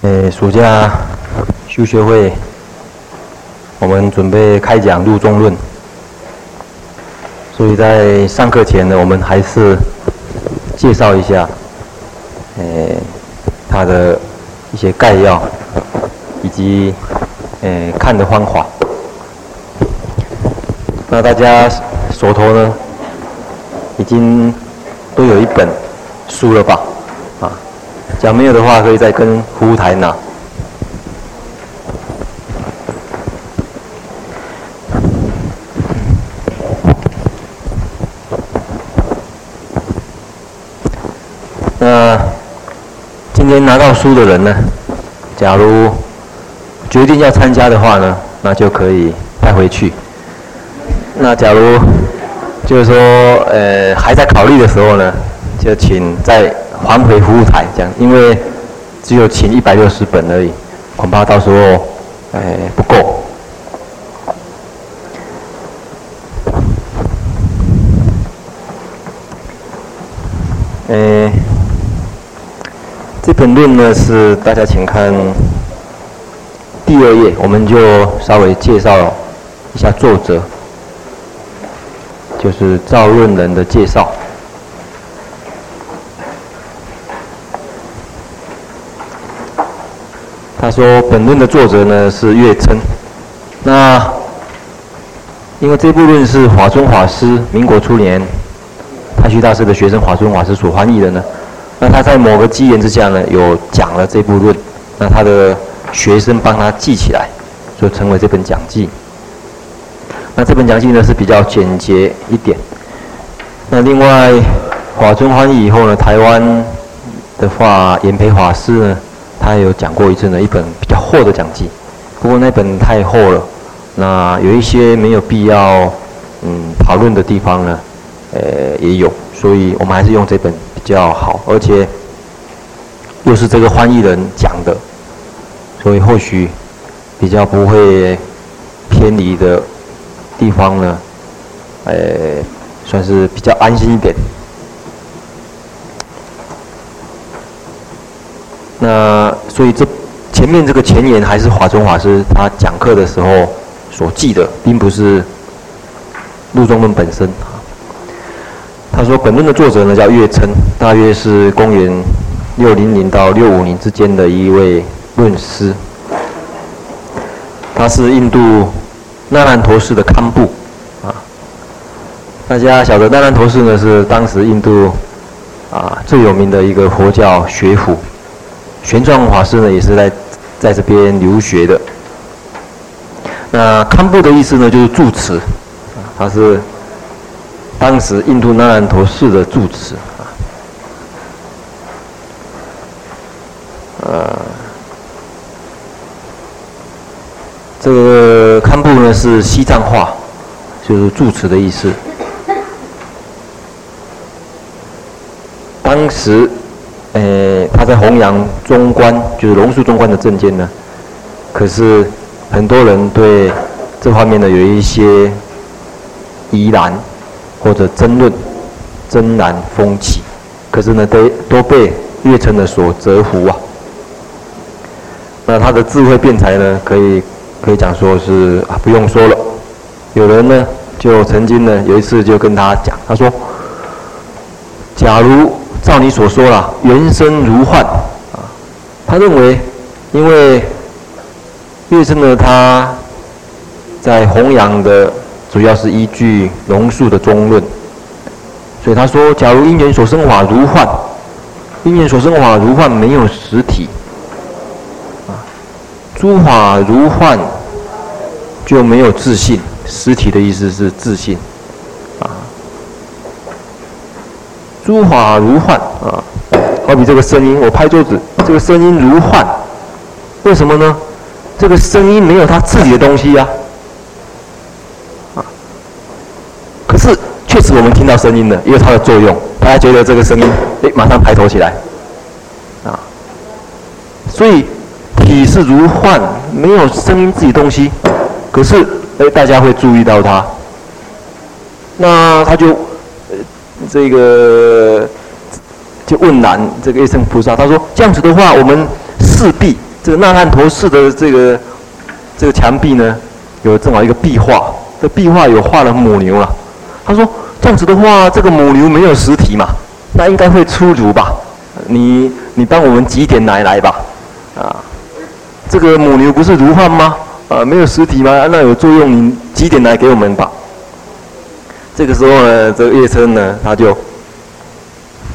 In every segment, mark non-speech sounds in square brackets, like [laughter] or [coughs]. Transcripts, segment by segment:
呃，暑假修学会，我们准备开讲入中论，所以在上课前呢，我们还是介绍一下，呃，它的一些概要，以及呃看的方法。那大家手头呢，已经都有一本书了吧？假没有的话，可以再跟服务台拿。那今天拿到书的人呢，假如决定要参加的话呢，那就可以带回去。那假如就是说，呃，还在考虑的时候呢，就请在。还回服务台，这样，因为只有请一百六十本而已，恐怕到时候，哎，不够。哎，这本论呢是大家请看第二页，我们就稍微介绍一下作者，就是赵论人的介绍。他说：“本论的作者呢是乐琛。那因为这部论是华尊法师民国初年太虚大师的学生华尊法师所翻译的呢，那他在某个机缘之下呢，有讲了这部论，那他的学生帮他记起来，就成为这本讲记。那这本讲记呢是比较简洁一点。那另外华尊翻译以后呢，台湾的话，严培法师呢。”他有讲过一次呢，一本比较厚的讲记，不过那本太厚了，那有一些没有必要嗯讨论的地方呢，呃也有，所以我们还是用这本比较好，而且又是这个翻译人讲的，所以或许比较不会偏离的地方呢，呃算是比较安心一点。那所以这前面这个前言还是华中法师他讲课的时候所记的，并不是入中论本身。他说本论的作者呢叫乐琛，大约是公元六零零到六五年之间的一位论师。他是印度那烂陀寺的堪布啊。大家晓得那烂陀寺呢是当时印度啊最有名的一个佛教学府。玄奘法师呢，也是在在这边留学的。那堪布的意思呢，就是住持，他是当时印度那烂陀寺的住持啊。呃，这个堪布呢是西藏话，就是住持的意思。当时。在弘扬中观，就是龙树中观的正见呢。可是很多人对这方面呢有一些疑难或者争论，争难风起。可是呢，都都被乐琛的所折服啊。那他的智慧辩才呢，可以可以讲说是啊，不用说了。有人呢就曾经呢有一次就跟他讲，他说：“假如。”你所说啦，缘生如幻啊。他认为，因为月生呢，他在弘扬的主要是依据龙树的中论，所以他说，假如因缘所生法如幻，因缘所生法如幻没有实体啊，诸法如幻就没有自信，实体的意思是自信。诸法如幻啊，好比这个声音，我拍桌子，这个声音如幻，为什么呢？这个声音没有它自己的东西呀，啊，可是确实我们听到声音了，也有它的作用，大家觉得这个声音，哎，马上抬头起来，啊，所以体是如幻，没有声音自己东西，可是哎，大家会注意到它，那他就。这个就问南这个乐琛菩萨，他说这样子的话，我们四壁这个那烂陀寺的这个这个墙壁呢，有正好一个壁画，这壁画有画了母牛了。他说这样子的话，这个母牛没有实体嘛，那应该会出乳吧？你你帮我们挤点奶来吧，啊，这个母牛不是如幻吗？啊，没有实体吗？那有作用，你挤点奶给我们吧。这个时候呢，这个叶琛呢，他就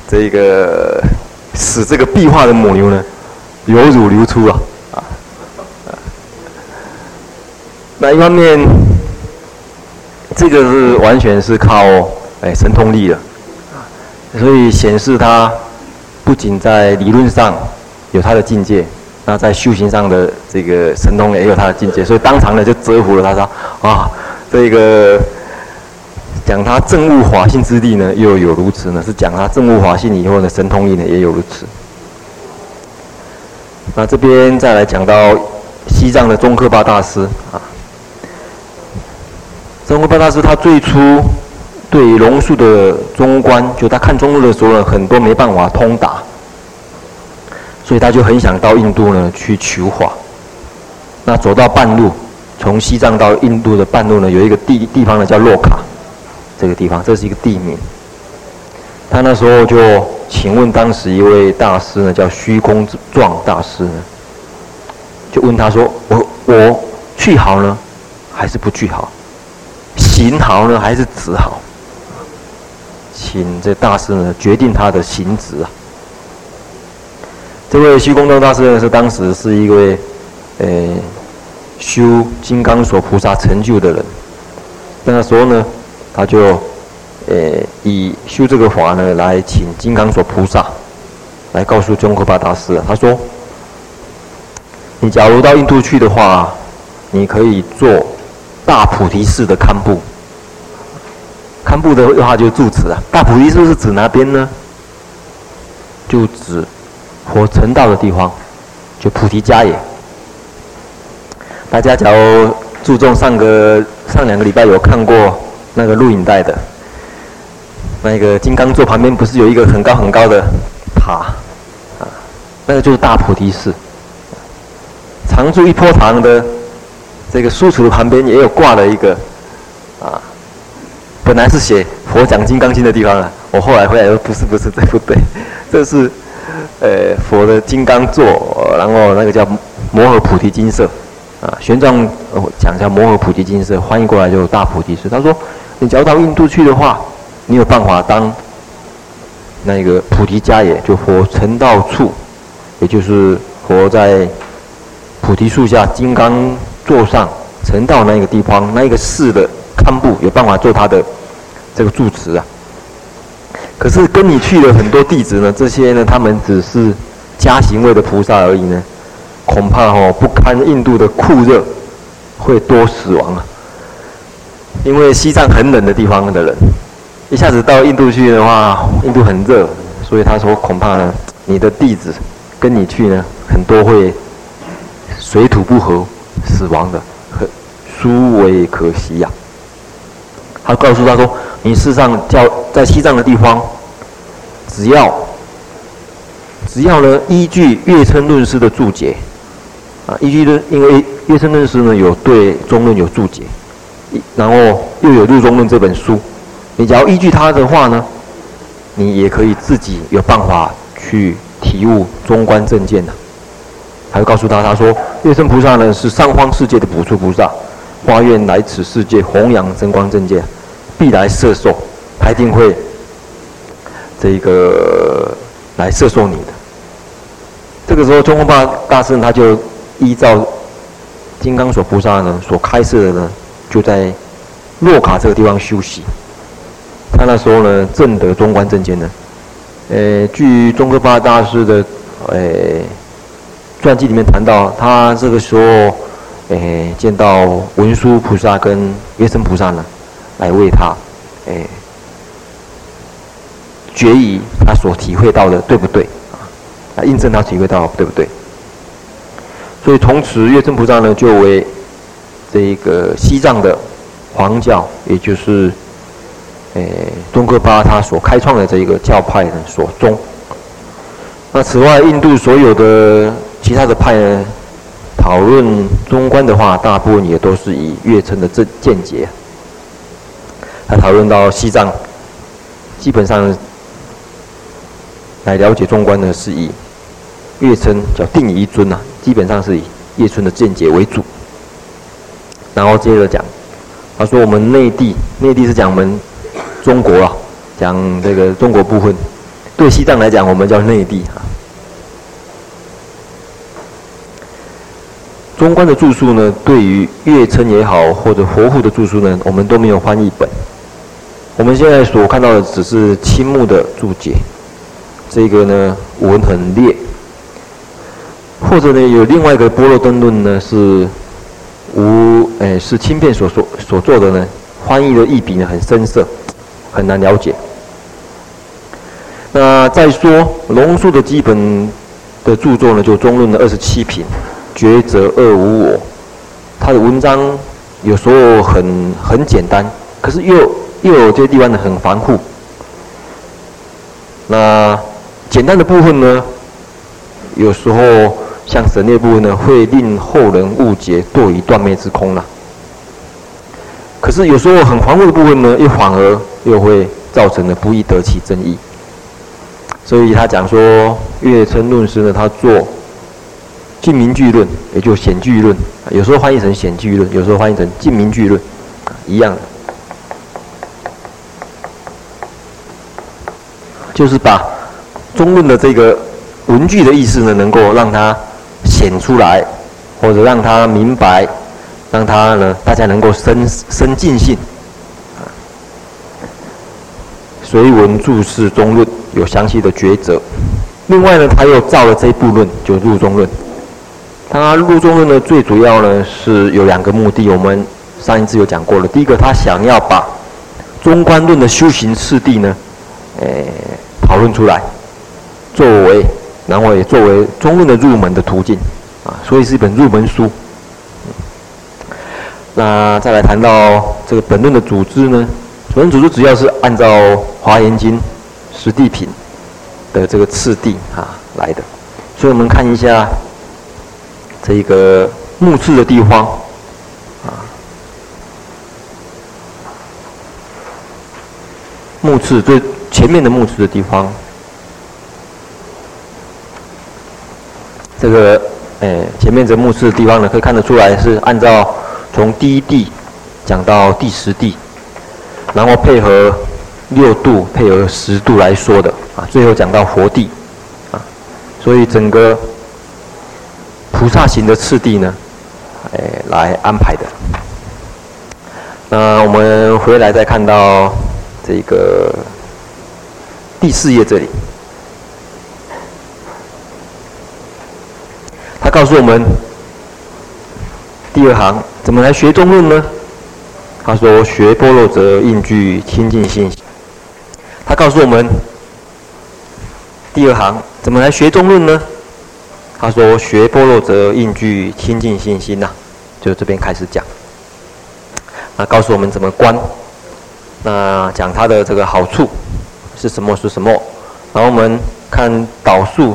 这个使这个壁画的母牛呢，有乳流出了啊。那一方面，这个是完全是靠哎神通力的，所以显示他不仅在理论上有他的境界。那在修行上的这个神通也有他的境界，所以当场呢就折服了他说：“啊，这个讲他正悟法性之力呢，又有如此呢；是讲他正悟法性以后呢神通力呢，也有如此。”那这边再来讲到西藏的宗喀巴大师啊，宗喀巴大师他最初对龙树的中观，就他看中路的时候呢，很多没办法通达。所以他就很想到印度呢去求法。那走到半路，从西藏到印度的半路呢，有一个地地方呢叫洛卡，这个地方这是一个地名。他那时候就请问当时一位大师呢，叫虚空藏大师呢，就问他说：“我我去好呢，还是不去好？行好呢，还是止好？”请这大师呢决定他的行止啊。这位虚空藏大师呢，是当时是一位，呃，修金刚所菩萨成就的人。那时候呢，他就，呃，以修这个法呢，来请金刚锁菩萨，来告诉宗喀巴大师，他说：“你假如到印度去的话，你可以做大菩提寺的堪布。堪布的话就住持啊。大菩提寺是指哪边呢？就指。”佛成道的地方，就菩提迦耶。大家假如注重上个上两个礼拜有看过那个录影带的，那个金刚座旁边不是有一个很高很高的塔啊？那个就是大菩提寺。常住一坡堂的这个书橱旁边也有挂了一个啊，本来是写佛讲金刚经的地方啊。我后来回来说不是不是，这不对，[laughs] 这是。呃，佛的金刚座，然后那个叫摩诃菩提金色，啊，玄奘讲一下摩诃菩提金色，翻译过来就大菩提寺。他说，你只要到印度去的话，你有办法当那个菩提迦耶，就佛成道处，也就是佛在菩提树下金刚座上成道那个地方，那一个寺的堪布，有办法做他的这个住持啊。可是跟你去的很多弟子呢，这些呢，他们只是加行位的菩萨而已呢，恐怕哦不堪印度的酷热，会多死亡啊。因为西藏很冷的地方的人，一下子到印度去的话，印度很热，所以他说恐怕呢，你的弟子跟你去呢，很多会水土不和死亡的，很殊为可惜呀、他告诉他说。你事实上叫在西藏的地方，只要只要呢依据月称论师的注解，啊，依据的因为月称论师呢有对中论有注解，然后又有入中论这本书，你只要依据他的话呢，你也可以自己有办法去体悟中观正见的。他就告诉他，他说月称菩萨呢是上方世界的补处菩萨，发愿来此世界弘扬真光正见。必来摄受，他一定会这个来摄受你的。这个时候，宗喀巴大圣他就依照金刚所菩萨呢所开示的呢，就在洛卡这个地方休息。他那时候呢，正得中观正见呢。呃，据宗喀巴大师的呃传记里面谈到，他这个时候呃见到文殊菩萨跟月称菩萨呢。来为他，哎，决疑他所体会到的对不对啊？来印证他体会到对不对？所以从此月称菩萨呢，就为这一个西藏的黄教，也就是哎宗喀巴他所开创的这一个教派呢所宗。那此外，印度所有的其他的派呢，讨论中观的话，大部分也都是以月称的这见解。他讨论到西藏，基本上来了解中观呢，是以月称叫定一尊呐，基本上是以月称的见解为主。然后接着讲，他说我们内地，内地是讲我们中国啊，讲这个中国部分，对西藏来讲，我们叫内地啊。中观的著述呢，对于月称也好，或者活护的著述呢，我们都没有翻译本。我们现在所看到的只是青木的注解，这个呢文很劣，或者呢有另外一个般若灯论呢是无诶是轻片所所所做的呢，翻译的译笔呢很生涩，很难了解。那再说龙树的基本的著作呢，就中论的二十七品。抉择二无我，他的文章有时候很很简单，可是又又有这些地方呢很繁复。那简单的部分呢，有时候像省略部分呢，会令后人误解堕于断灭之空了。可是有时候很繁复的部分呢，又反而又会造成了不易得其真意。所以他讲说，月称论师呢，他做。净名句论，也就显句论，有时候翻译成显句论，有时候翻译成净名句论，一样的，就是把中论的这个文句的意思呢，能够让它显出来，或者让他明白，让他呢，大家能够生生尽兴。随文注释中论有详细的抉择，另外呢，他又造了这一部论，就入中论。他入中论呢，最主要呢是有两个目的，我们上一次有讲过了。第一个，他想要把中观论的修行次第呢，诶，讨论出来，作为，然后也作为中论的入门的途径，啊，所以是一本入门书。那再来谈到这个本论的组织呢，本论组织主要是按照《华严经》十地品的这个次第啊来的，所以我们看一下。这个目次的地方，啊，目次最前面的目次的地方，这个，哎，前面这墓室的地方呢，可以看得出来是按照从第一地讲到第十地，然后配合六度，配合十度来说的，啊，最后讲到佛地，啊，所以整个。菩萨行的次第呢，哎，来安排的。那我们回来再看到这个第四页这里，他告诉我们第二行怎么来学中论呢？他说学波若者应具清净心。他告诉我们第二行怎么来学中论呢？他说：“学波若者，应具清净信心呐，就这边开始讲。那告诉我们怎么观，那讲它的这个好处是什么？是什么？然后我们看导数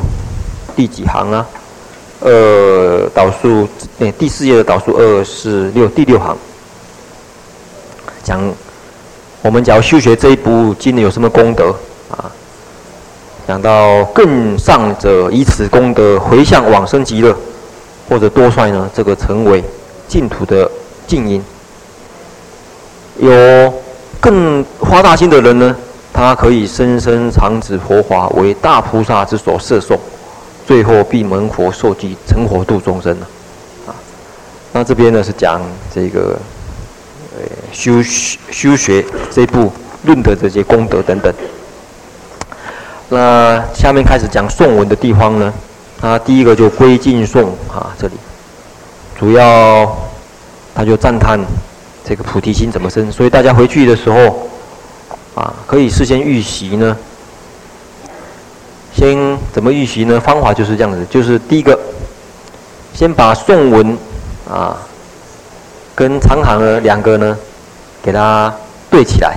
第几行啊？呃，导数诶，第四页的导数二四六第六行，讲我们讲修学这一部经有什么功德啊？”讲到更上者以此功德回向往生极乐，或者多帅呢，这个成为净土的净因。有更发大心的人呢，他可以生生长子佛法为大菩萨之所摄受，最后必蒙佛受记成佛度众生啊，那这边呢是讲这个呃修修学这部论的这些功德等等。那下面开始讲颂文的地方呢，他第一个就归敬颂啊，这里主要他就赞叹这个菩提心怎么生，所以大家回去的时候啊，可以事先预习呢。先怎么预习呢？方法就是这样子，就是第一个，先把宋文啊跟长行呢两个呢给它对起来。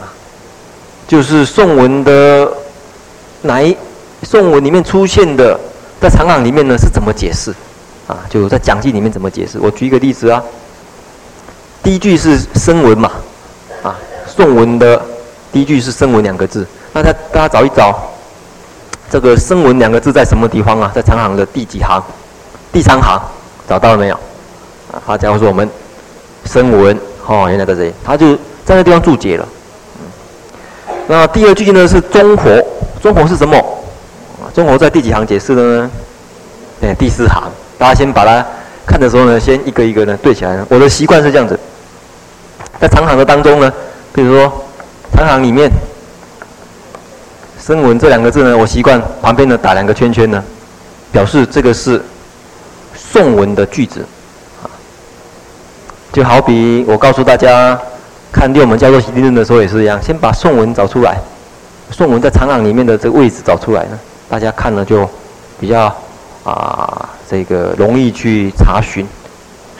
啊就是宋文的哪一颂文里面出现的在长行里面呢是怎么解释？啊，就在讲记里面怎么解释？我举一个例子啊。第一句是声文嘛，啊，宋文的第一句是声文两个字。那他大家找一找，这个声闻两个字在什么地方啊？在长行的第几行？第三行，找到了没有？啊，他假如说我们声闻，哦，原来在这里，他就在那地方注解了。那第二句呢是中火，中火是什么？中火在第几行解释的呢？哎，第四行。大家先把它看的时候呢，先一个一个呢对起来。我的习惯是这样子，在长行的当中呢，比如说长行里面“声闻”这两个字呢，我习惯旁边呢打两个圈圈呢，表示这个是颂文的句子。就好比我告诉大家看六门教授习地论的时候也是一样，先把颂文找出来，颂文在长行里面的这个位置找出来呢，大家看了就比较。啊，这个容易去查询，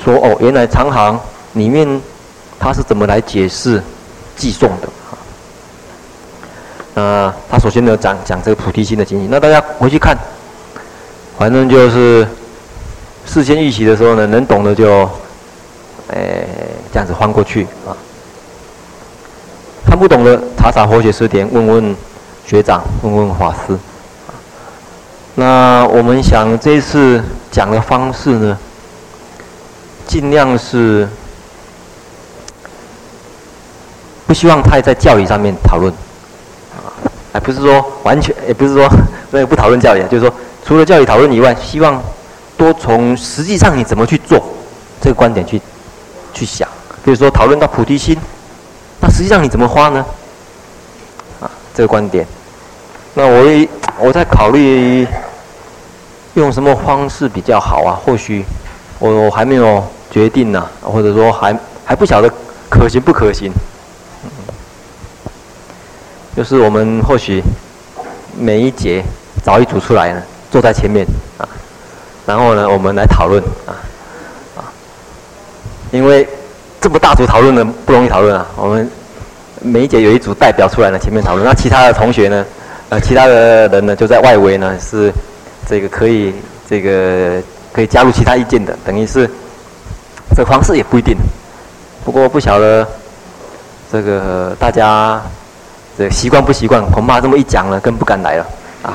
说哦，原来长行里面他是怎么来解释寄送的？那他首先呢讲讲这个菩提心的经营，那大家回去看，反正就是事先预习的时候呢，能懂的就哎这样子翻过去啊，看不懂的查查活学词典，问问学长，问问法师。那我们想这次讲的方式呢，尽量是不希望太在教理上面讨论，哎，不是说完全，也不是说那个 [laughs] 不讨论教理，就是说除了教理讨论以外，希望多从实际上你怎么去做这个观点去去想。比如说讨论到菩提心，那实际上你怎么花呢？啊，这个观点。那我也我在考虑用什么方式比较好啊？或许我我还没有决定呢，或者说还还不晓得可行不可行。就是我们或许每一节找一组出来呢，坐在前面啊，然后呢，我们来讨论啊啊，因为这么大组讨论呢不容易讨论啊。我们每一节有一组代表出来呢，前面讨论，那其他的同学呢？呃，其他的人呢，就在外围呢，是这个可以这个可以加入其他意见的，等于是这方式也不一定。不过不晓得这个大家对习惯不习惯？恐怕这么一讲呢，更不敢来了啊。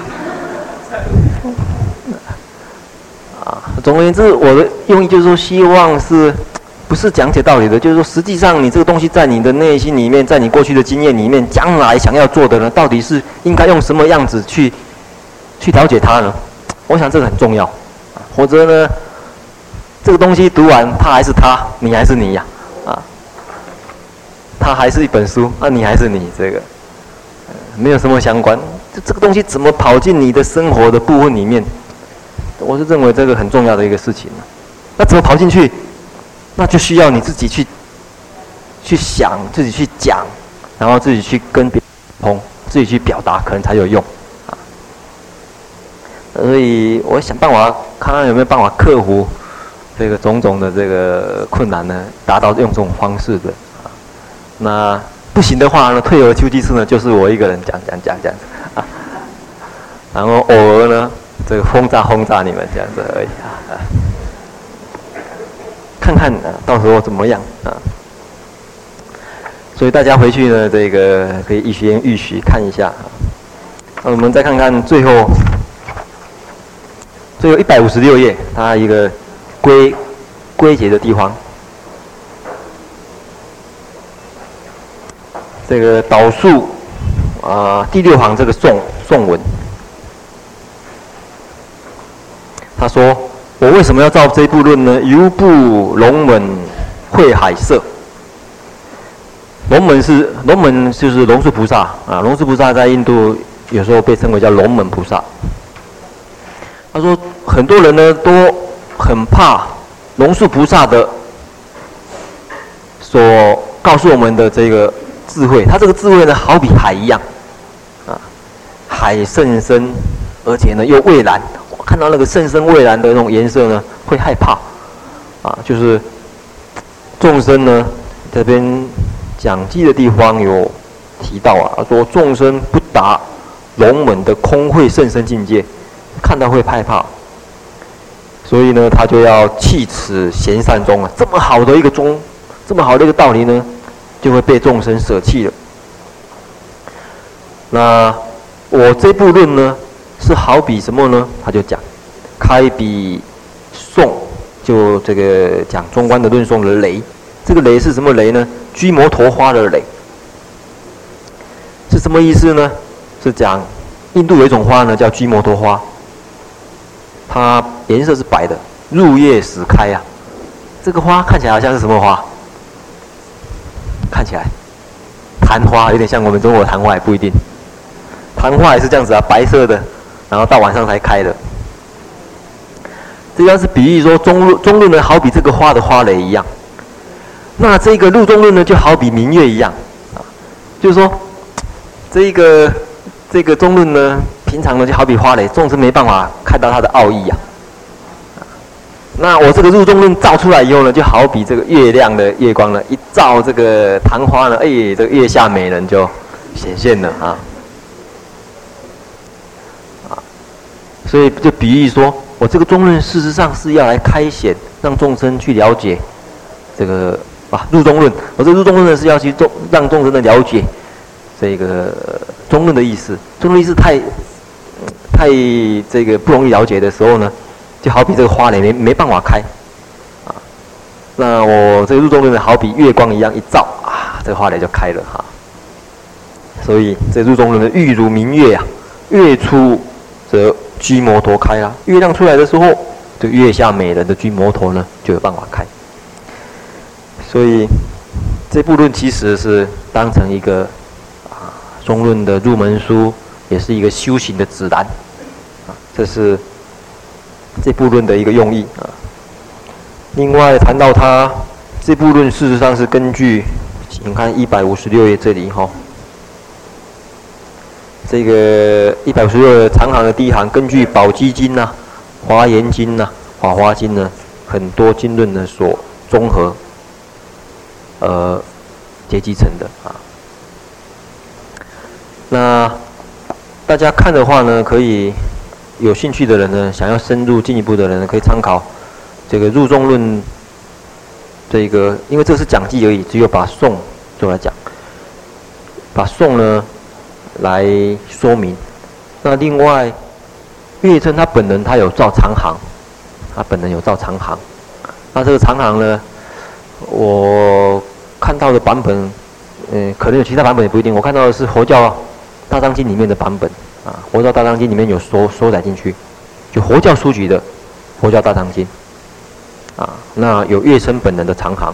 啊，总而言之，我的用意就是说，希望是。不是讲解道理的，就是说，实际上你这个东西在你的内心里面，在你过去的经验里面，将来想要做的呢，到底是应该用什么样子去去了解它呢？我想这个很重要，否则呢，这个东西读完，它还是它，你还是你呀，啊，它还是一本书，那你还是你，这个没有什么相关。这这个东西怎么跑进你的生活的部分里面？我是认为这个很重要的一个事情。那怎么跑进去？那就需要你自己去去想，自己去讲，然后自己去跟别人通，自己去表达，可能才有用啊。所以我想办法，看看有没有办法克服这个种种的这个困难呢，达到用这种方式的啊。那不行的话呢，退而求其次呢，就是我一个人讲讲讲这样子啊，[laughs] 然后偶尔呢，这个轰炸轰炸你们这样子而已啊。[laughs] 看看啊，到时候怎么样啊？所以大家回去呢，这个可以一边预习看一下啊。那我们再看看最后，最后一百五十六页，它一个归归结的地方。这个导数啊，第六行这个颂颂文，他说。我为什么要造这部论呢？由不龙门会海色。龙门是龙门，就是龙树菩萨啊。龙树菩萨在印度有时候被称为叫龙门菩萨。他说很多人呢都很怕龙树菩萨的所告诉我们的这个智慧。他这个智慧呢，好比海一样啊，海甚深，而且呢又蔚蓝。看到那个甚深蔚蓝的那种颜色呢，会害怕，啊，就是众生呢这边讲记的地方有提到啊，说众生不达龙门的空慧甚深境界，看到会害怕，所以呢，他就要弃此贤善宗啊，这么好的一个宗，这么好的一个道理呢，就会被众生舍弃了。那我这部论呢，是好比什么呢？他就讲，开比颂，就这个讲中观的论颂的雷，这个雷是什么雷呢？居摩陀花的雷，是什么意思呢？是讲印度有一种花呢，叫居摩陀花。它颜色是白的，入夜时开啊。这个花看起来好像是什么花？看起来，昙花有点像我们中国的昙花，也不一定。昙花也是这样子啊，白色的，然后到晚上才开的。这要是比喻说中论，中论呢，好比这个花的花蕾一样。那这个入中论呢，就好比明月一样啊，就是说，这个这个中论呢。平常呢，就好比花蕾，众生没办法看到它的奥义呀。那我这个入中论照出来以后呢，就好比这个月亮的月光呢，一照这个昙花呢，哎，这个月下美人就显现了啊。啊，所以就比喻说，我这个中论事实上是要来开显，让众生去了解这个啊入中论。我这入中论呢是要去众让众生的了解这个中论的意思。中论意思太。太这个不容易了解的时候呢，就好比这个花蕾没没办法开，啊，那我这入中论呢，好比月光一样一照啊，这个花蕾就开了哈。所以这入中论呢，欲如明月啊，月出则居摩陀开啊，月亮出来的时候，这月下美人的居摩陀呢就有办法开。所以这部论其实是当成一个啊中论的入门书，也是一个修行的指南啊。这是这部论的一个用意啊。另外谈到它这部论，事实上是根据，请看一百五十六页这里哈，这个一百五十六长行的第一行，根据《宝积经》呐、《华严经》呐、《法华经》呢，很多经论呢所综合，呃，结集成的啊。那大家看的话呢，可以。有兴趣的人呢，想要深入进一步的人呢，可以参考这个入中论。这个，因为这是讲记而已，只有把颂做来讲，把颂呢来说明。那另外，月称他本人他有造长行，他本人有造长行。那这个长行呢，我看到的版本，嗯，可能有其他版本也不一定。我看到的是佛教大藏经里面的版本。啊，《佛教大藏经》里面有收收载进去，就佛教书籍的《佛教大藏经》啊，那有月生本人的长行。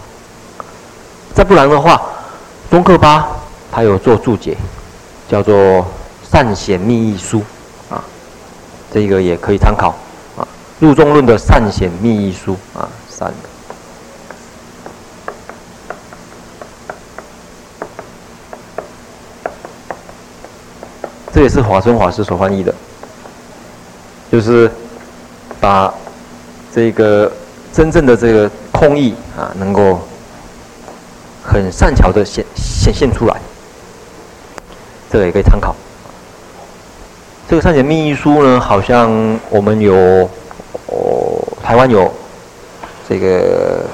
再不然的话，宗喀巴他有做注解，叫做《善显密意书》啊，这个也可以参考啊，《入中论》的《善显密意书》啊，善。这也是华孙法师所翻译的，就是把这个真正的这个空义啊，能够很善巧的显显现出来，这个也可以参考。这个《善显密意书》呢，好像我们有哦，台湾有这个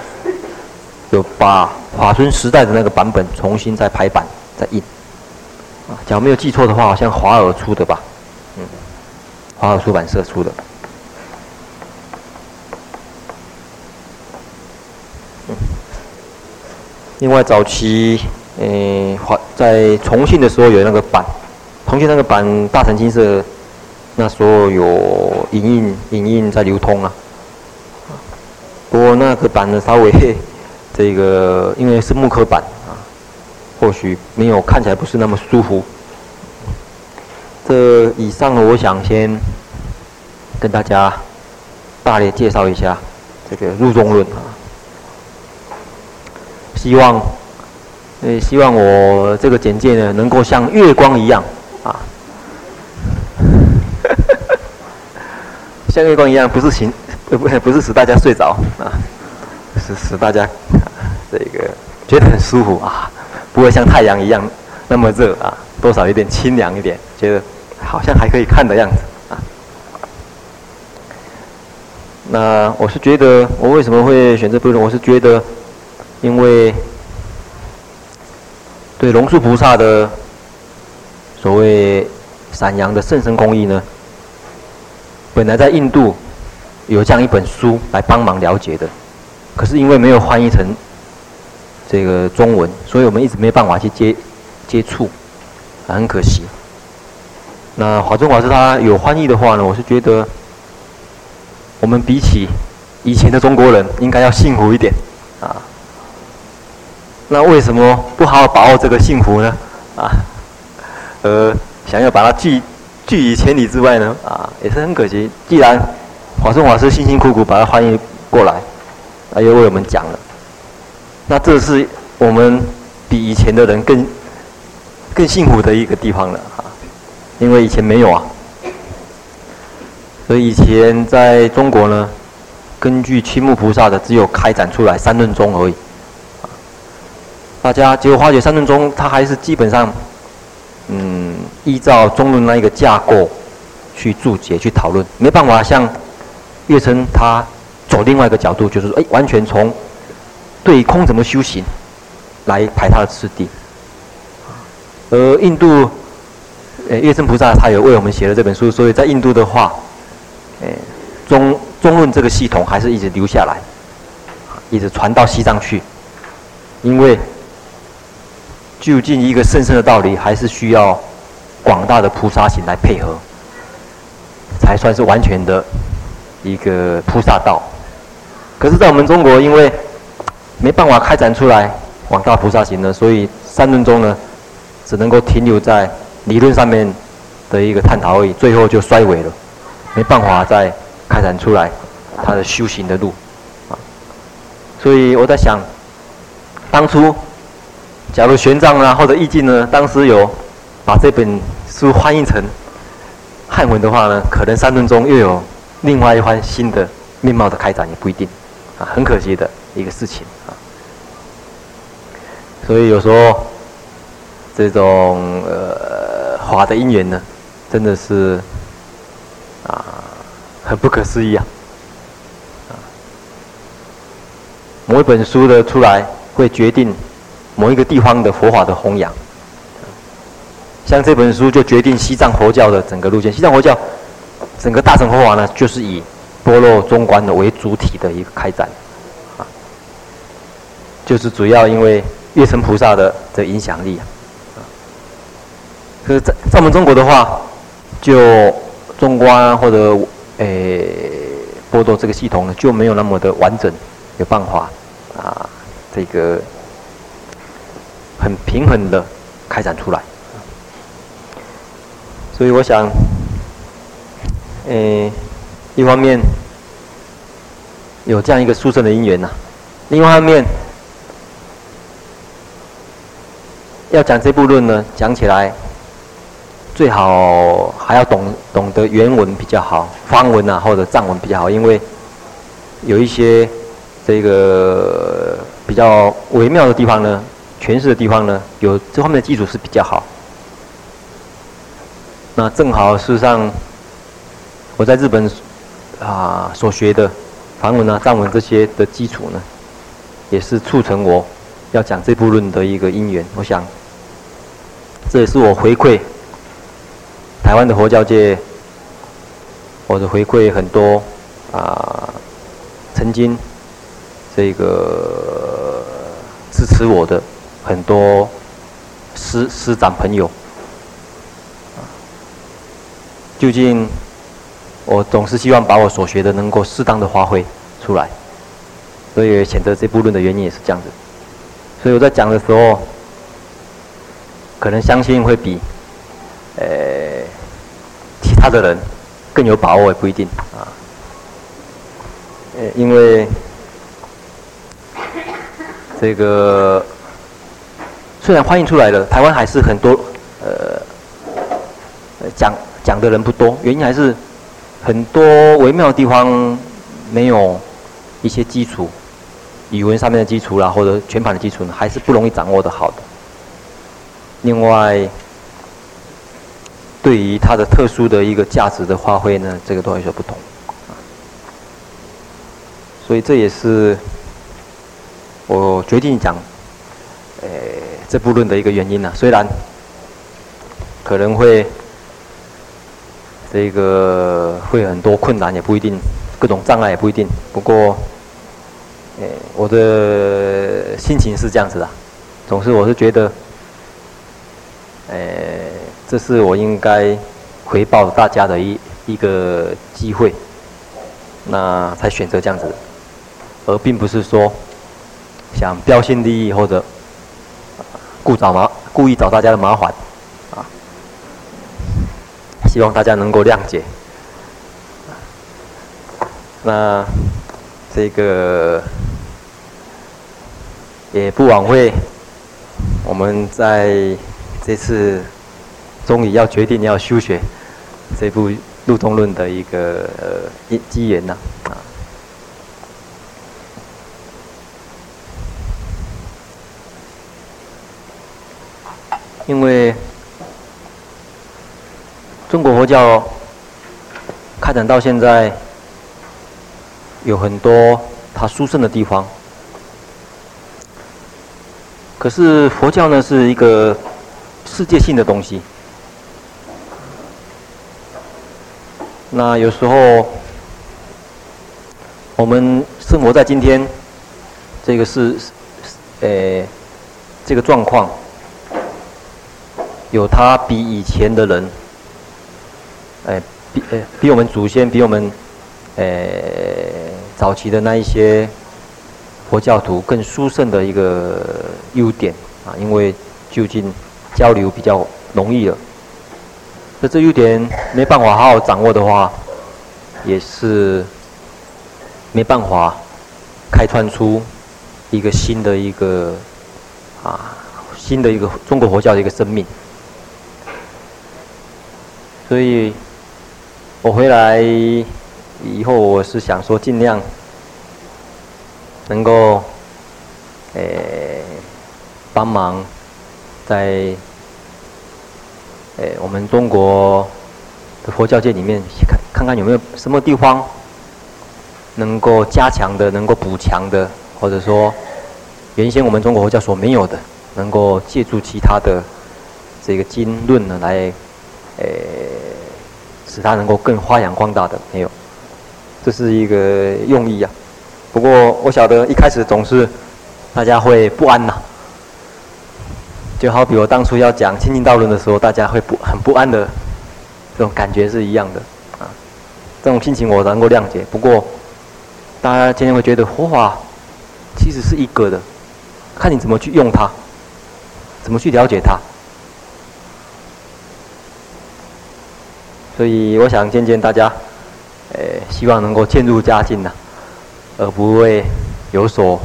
有把法春时代的那个版本重新再排版再印。啊，假如没有记错的话，好像华尔出的吧？嗯，华尔出版社出的。嗯。另外，早期，诶，华在重庆的时候有那个版，重庆那个版大成金色，那时候有影印影印在流通啊。不过那个版呢，稍微 [laughs] 这个，因为是木刻版。或许没有看起来不是那么舒服。这以上呢，我想先跟大家大略介绍一下这个入中论啊。希望，呃，希望我这个简介呢，能够像月光一样啊，[laughs] 像月光一样，不是行，不不是使大家睡着啊，是使大家这个觉得很舒服啊。不会像太阳一样那么热啊，多少有点清凉一点，觉得好像还可以看的样子啊。那我是觉得，我为什么会选这部论？我是觉得，因为对龙树菩萨的所谓散扬的甚深空义呢，本来在印度有这样一本书来帮忙了解的，可是因为没有翻译成这个中文，所以我们一直没办法去接接触，很可惜。那华中法师他有翻译的话呢，我是觉得。我们比起以前的中国人，应该要幸福一点啊。那为什么不好好把握这个幸福呢？啊，呃，想要把它拒拒于千里之外呢？啊，也是很可惜。既然华中法师辛辛苦苦把它翻译过来，啊，又为我们讲了，那这是我们比以前的人更更幸福的一个地方了啊，因为以前没有啊。所以以前在中国呢，根据青木菩萨的，只有开展出来三论宗而已。大家结果化解三论宗，它还是基本上，嗯，依照中论那一个架构去注解、去讨论，没办法像月称他走另外一个角度，就是说，哎，完全从对空怎么修行来排他的次第。而印度，呃，月称菩萨他有为我们写了这本书，所以在印度的话。哎，中中论这个系统还是一直留下来，一直传到西藏去，因为究竟一个深深的道理，还是需要广大的菩萨行来配合，才算是完全的一个菩萨道。可是，在我们中国，因为没办法开展出来广大菩萨行呢，所以三论宗呢，只能够停留在理论上面的一个探讨而已，最后就衰微了。没办法再开展出来他的修行的路，啊，所以我在想，当初假如玄奘啊或者义净呢，当时有把这本书翻译成汉文的话呢，可能三论宗又有另外一番新的面貌的开展也不一定，啊，很可惜的一个事情。所以有时候这种呃法的因缘呢，真的是。啊，很不可思议啊！某一本书的出来，会决定某一个地方的佛法的弘扬。像这本书就决定西藏佛教的整个路线。西藏佛教整个大乘佛法呢，就是以般若中观的为主体的一个开展，啊，就是主要因为月称菩萨的的影响力啊。可是在在我们中国的话，就中观或者诶般若这个系统呢，就没有那么的完整，有办法啊，这个很平衡的开展出来。所以我想，诶，一方面有这样一个殊胜的因缘呐，另外一方面要讲这部论呢，讲起来。最好还要懂懂得原文比较好，方文啊或者藏文比较好，因为有一些这个比较微妙的地方呢，诠释的地方呢，有这方面的基础是比较好。那正好事实上，我在日本啊所学的梵文啊藏文这些的基础呢，也是促成我要讲这部论的一个因缘。我想，这也是我回馈。台湾的佛教界，或者回馈很多啊，曾经这个支持我的很多师师长朋友，究竟我总是希望把我所学的能够适当的发挥出来，所以选择这部论的原因也是这样子。所以我在讲的时候，可能相信会比，呃。其他的人更有把握也不一定啊，呃，因为这个虽然翻译出来了，台湾还是很多呃讲讲的人不多，原因还是很多微妙的地方没有一些基础，语文上面的基础啦，或者全盘的基础，还是不容易掌握的好的。另外。对于它的特殊的一个价值的发挥呢，这个都有所不同。所以这也是我决定讲，呃，这部论的一个原因呢、虽然可能会这个会很多困难，也不一定，各种障碍也不一定。不过，呃，我的心情是这样子的，总是我是觉得，呃，这是我应该回报大家的一一个机会，那才选择这样子。而并不是说想标新立异或者故找麻故意找大家的麻烦啊，希望大家能够谅解。那这个也不枉费我们在这次终于要决定要修学这部《路中论》的一个呃机缘呐啊。因为中国佛教开展到现在，有很多它殊胜的地方。可是佛教呢，是一个世界性的东西。那有时候我们生活在今天，这个是，呃，这个状况。有他比以前的人，哎，比呃比我们祖先，比我们，呃早期的那一些佛教徒更殊胜的一个优点啊，因为就近交流比较容易了。那这优点没办法好好掌握的话，也是没办法开创出一个新的一个啊新的一个中国佛教的一个生命。所以，我回来以后，我是想说，尽量能够，诶，帮忙在，诶，我们中国的佛教界里面，看看看有没有什么地方能够加强的，能够补强的，或者说，原先我们中国佛教所没有的，能够借助其他的这个经论呢来。诶，使它能够更发扬光大的没有，这是一个用意啊。不过我晓得一开始总是大家会不安呐，就好比我当初要讲《清净道论》的时候，大家会不很不安的这种感觉是一样的啊。这种心情我能够谅解。不过大家今天会觉得佛法其实是一个的，看你怎么去用它，怎么去了解它。所以我想见见大家，呃，希望能够渐入佳境呐，而不会有所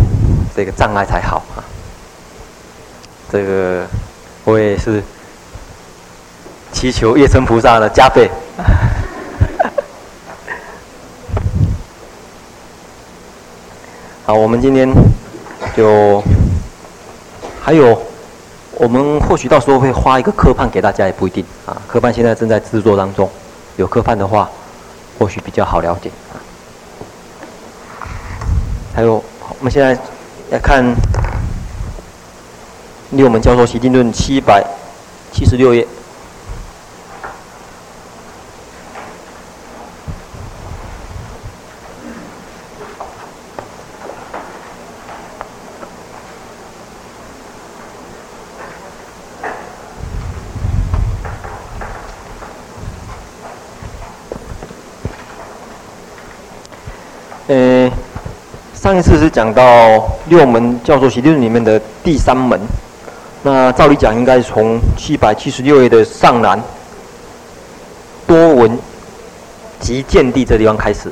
这个障碍才好啊。这个我也是祈求月称菩萨的加倍。好，我们今天就还有，我们或许到时候会发一个科判给大家，也不一定啊。科判现在正在制作当中。有科判的话，或许比较好了解。还有，我们现在来看《六门教授习定论》七百七十六页。上一次是讲到六门教授习定论里面的第三门，那照理讲应该从七百七十六页的上南多闻及见地这地方开始，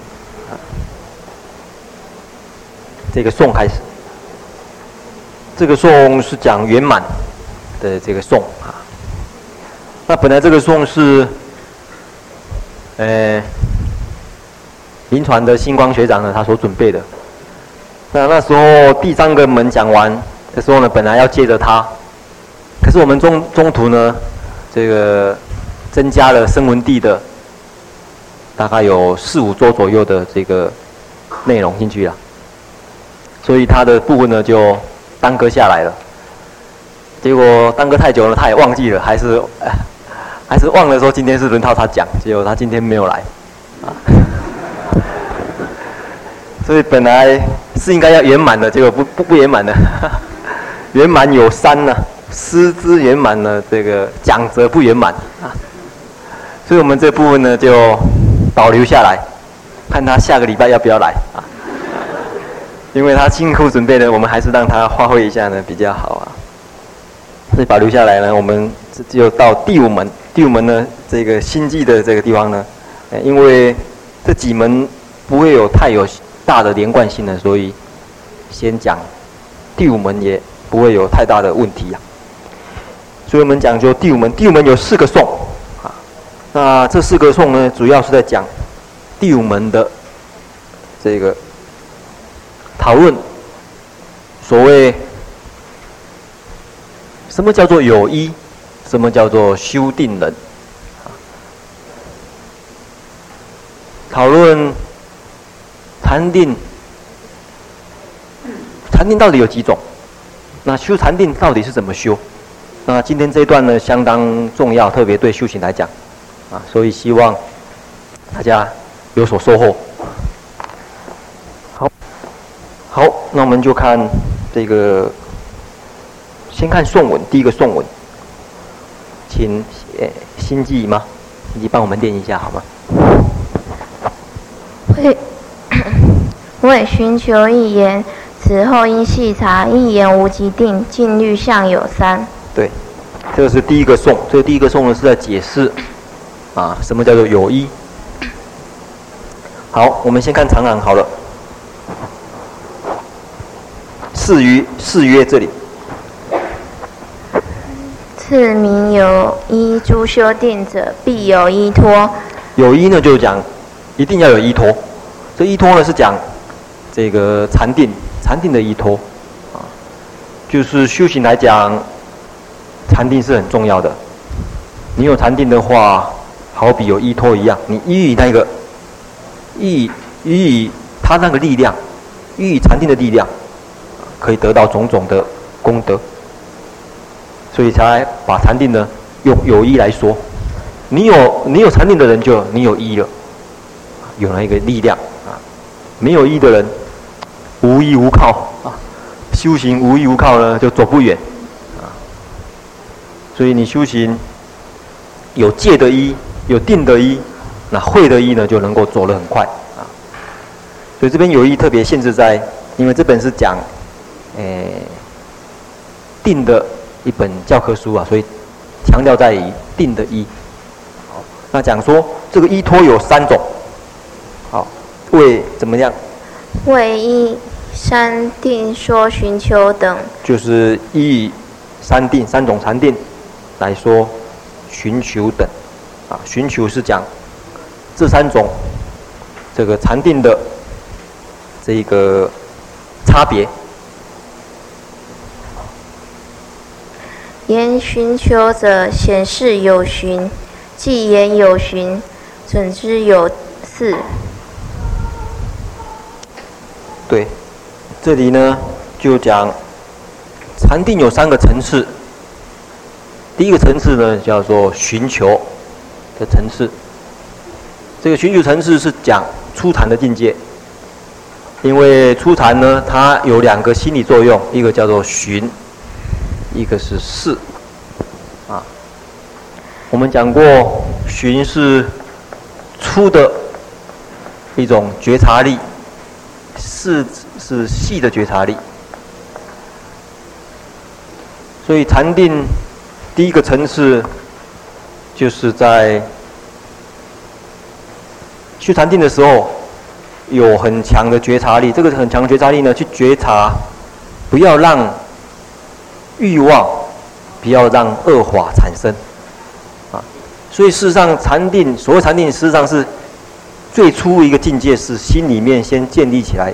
这个颂开始，这个颂是讲圆满的这个颂啊。那本来这个颂是，呃，临传的星光学长呢，他所准备的。那那时候第三个门讲完的时候呢，本来要接着他，可是我们中中途呢，这个增加了声闻地的，大概有四五周左右的这个内容进去了，所以他的部分呢就耽搁下来了。结果耽搁太久了，他也忘记了，还是 [laughs] 还是忘了说今天是轮到他讲，结果他今天没有来，啊，[laughs] 所以本来是应该要圆满的，结果不不不圆满的，[laughs] 圆满有三呢，师资圆满了，这个讲则不圆满啊，所以我们这部分呢就保留下来，看他下个礼拜要不要来啊，因为他辛苦准备的，我们还是让他发挥一下呢比较好啊。所以保留下来呢，我们就到第五门。第五门呢，这个心计的这个地方呢，因为这几门不会有太有大的连贯性的，所以先讲第五门也不会有太大的问题啊。所以我们讲究第五门，第五门有四个颂啊。那这四个颂呢，主要是在讲第五门的这个讨论，所谓。什么叫做有依？什么叫做修定人？讨论禅定，禅定到底有几种？那修禅定到底是怎么修？那今天这一段呢，相当重要，特别对修行来讲，啊，所以希望大家有所收获。好，好，那我们就看这个。先看颂文，第一个颂文，请呃心计吗？你帮我们念一下好吗？为 [coughs] 为寻求一言，此后应细察一言无极定，尽律相有三。对，这个是第一个颂。这个第一个颂呢是在解释啊，什么叫做有依。好，我们先看长行好了。是于是曰这里。是名有依诸修定者，必有依托。有依呢，就是讲一定要有依托。这依托呢，是讲这个禅定，禅定的依托啊，就是修行来讲，禅定是很重要的。你有禅定的话，好比有依托一样，你依于那个依依于他那个力量，依于禅定的力量，可以得到种种的功德。所以才把禅定呢用有依来说，你有你有禅定的人就你有依了，有了一个力量啊。没有依的人无依无靠啊，修行无依无靠呢就走不远。所以你修行有戒的一，有定的一，那会的一呢就能够走得很快啊。所以这边有意特别限制在，因为这本是讲诶定的。一本教科书啊，所以强调在于定的一。好，那讲说这个依托有三种。好，为怎么样？为依三定说寻求等。就是依三定三种禅定来说寻求等。啊，寻求是讲这三种这个禅定的这个差别。言寻求者，显示有寻；既言有寻，准知有四。对，这里呢就讲禅定有三个层次。第一个层次呢叫做寻求的层次。这个寻求层次是讲初禅的境界，因为初禅呢它有两个心理作用，一个叫做寻。一个是伺，啊，我们讲过，寻是粗的一种觉察力，伺是细的觉察力。所以禅定第一个层次，就是在去禅定的时候，有很强的觉察力。这个很强的觉察力呢，去觉察，不要让。欲望，不要让恶法产生，啊，所以事实上禅定，所谓禅定，事实上是最初一个境界是心里面先建立起来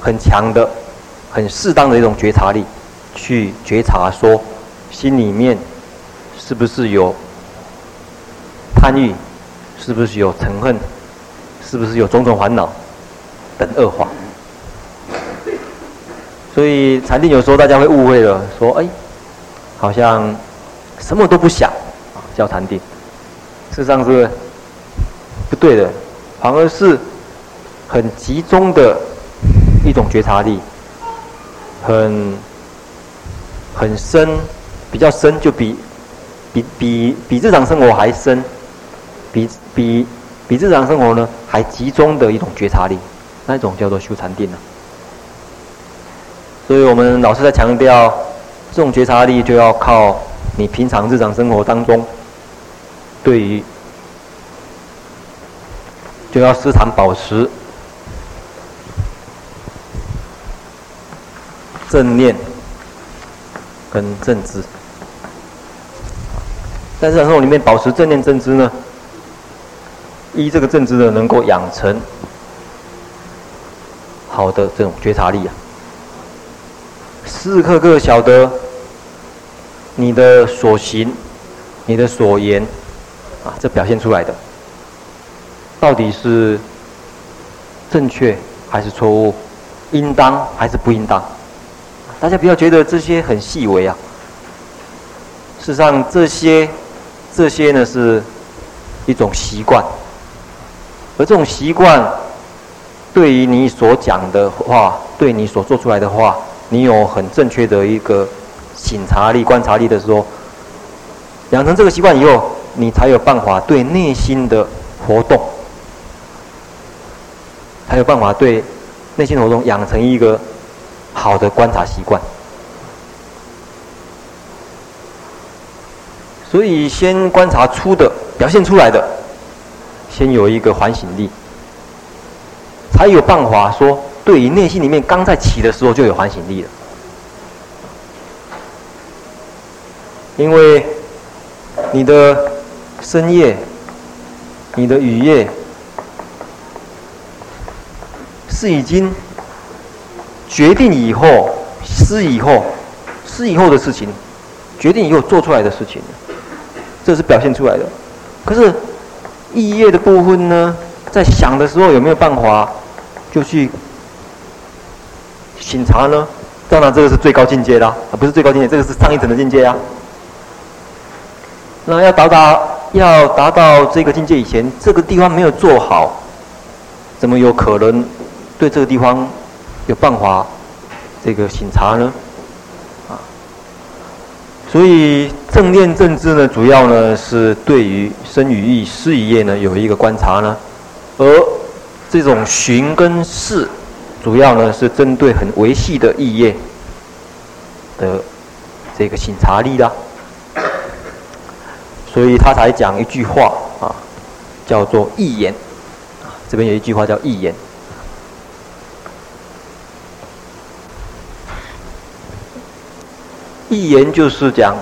很强的、很适当的一种觉察力，去觉察说心里面是不是有贪欲，是不是有嗔恨，是不是有种种烦恼等恶化，所以禅定有时候大家会误会了，说哎，好像什么都不想啊，叫禅定。事实上是不对的，反而是很集中的一种觉察力，很很深，比较深，就比比比比日常生活还深，比比比日常生活呢还集中的一种觉察力，那一种叫做修禅定呢。所以我们老师在强调，这种觉察力就要靠你平常日常生活当中。对于，就要时常保持正念跟正知。在日常生活里面保持正念正知呢，依这个正知呢，能够养成好的这种觉察力啊，时时刻刻晓得你的所行，你的所言。啊，这表现出来的到底是正确还是错误？应当还是不应当？大家不要觉得这些很细微啊。事实上，这些这些呢是一种习惯，而这种习惯对于你所讲的话，对你所做出来的话，你有很正确的一个醒察力、观察力的时候，养成这个习惯以后。你才有办法对内心的活动，才有办法对内心活动养成一个好的观察习惯。所以，先观察出的表现出来的，先有一个反省力，才有办法说，对于内心里面刚在起的时候就有反省力了，因为你的。深夜，你的雨夜，是已经决定以后、是以后、是以后的事情，决定以后做出来的事情，这是表现出来的。可是意业的部分呢，在想的时候有没有办法就去醒察呢？当然，这个是最高境界啦，啊，不是最高境界，这个是上一层的境界啊。那要达到。要达到这个境界以前，这个地方没有做好，怎么有可能对这个地方有办法这个醒察呢？所以正念正知呢，主要呢是对于身与意事与业呢有一个观察呢，而这种寻跟识，主要呢是针对很维系的意业的这个省察力啦。所以他才讲一句话啊，叫做“意言”。这边有一句话叫“意言”。意言就是讲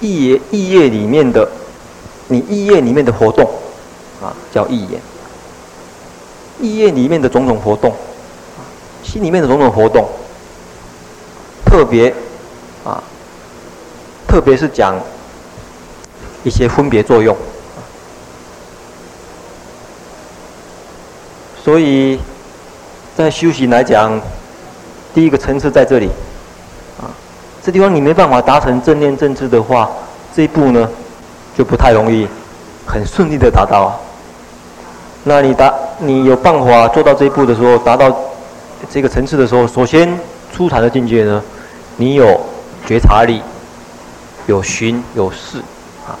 意业意业里面的你意业里面的活动啊，叫意言。意业里面的种种活动，心里面的种种活动，特别啊，特别是讲。一些分别作用，所以在修行来讲，第一个层次在这里，这地方你没办法达成正念正知的话，这一步呢就不太容易，很顺利的达到啊。那你达你有办法做到这一步的时候，达到这个层次的时候，首先初禅的境界呢，你有觉察力，有寻有视，啊。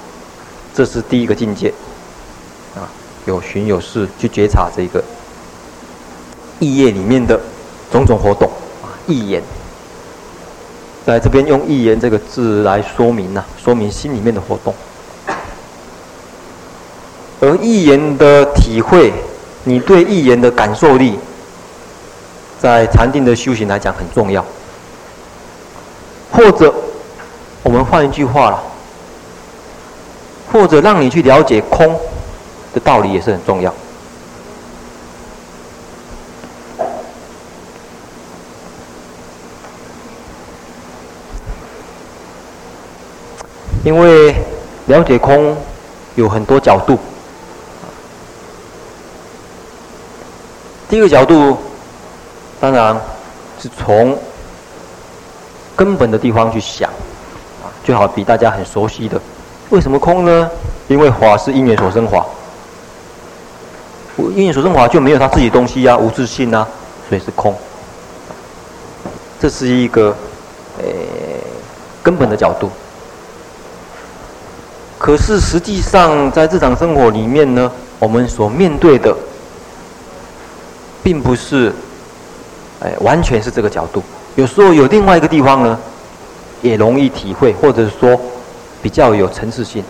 这是第一个境界，啊，有寻有视去觉察这个意业里面的种种活动啊，意言，在这边用意言这个字来说明呐、说明心里面的活动。而意言的体会，你对意言的感受力，在禅定的修行来讲很重要。或者，我们换一句话了。或者让你去了解空的道理也是很重要，因为了解空有很多角度。第一个角度，当然是从根本的地方去想，啊，就好比大家很熟悉的，为什么空呢？因为法是因缘所生法，因缘所生法就没有他自己东西啊，无自性啊，所以是空。这是一个，呃，根本的角度。可是实际上在日常生活里面呢，我们所面对的，并不是，哎，完全是这个角度。有时候有另外一个地方呢，也容易体会，或者说比较有层次性。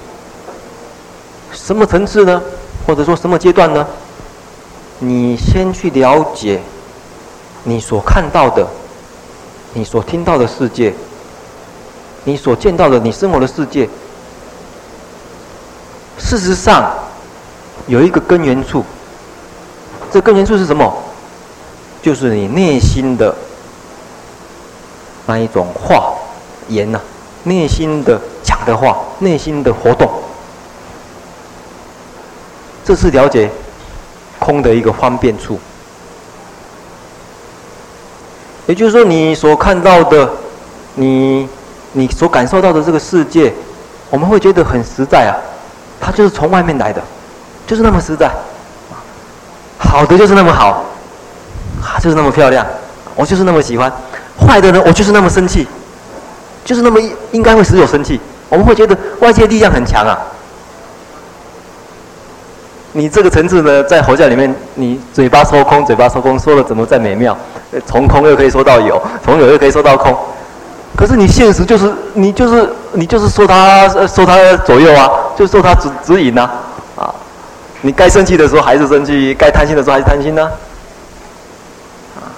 什么层次呢？或者说什么阶段呢？你先去了解你所看到的、你所听到的世界，你所见到的你生活的世界。事实上，有一个根源处。这根源处是什么？就是你内心的。那一种话言呐、内心的讲的话，内心的活动，这是了解空的一个方便处。也就是说，你所看到的，你你所感受到的这个世界，我们会觉得很实在啊，它就是从外面来的，就是那么实在，好的就是那么好，啊，就是那么漂亮，我就是那么喜欢。坏的呢，我就是那么生气，就是那么应该会使我生气。我们会觉得外界力量很强啊。你这个层次呢，在佛教里面，你嘴巴说空，嘴巴说空，说的怎么再美妙？从空又可以说到有，从有又可以说到空。可是你现实就是你就是你就是受他受他左右啊，就受他指指引呐啊，啊。你该生气的时候还是生气，该贪心的时候还是贪心呢，啊。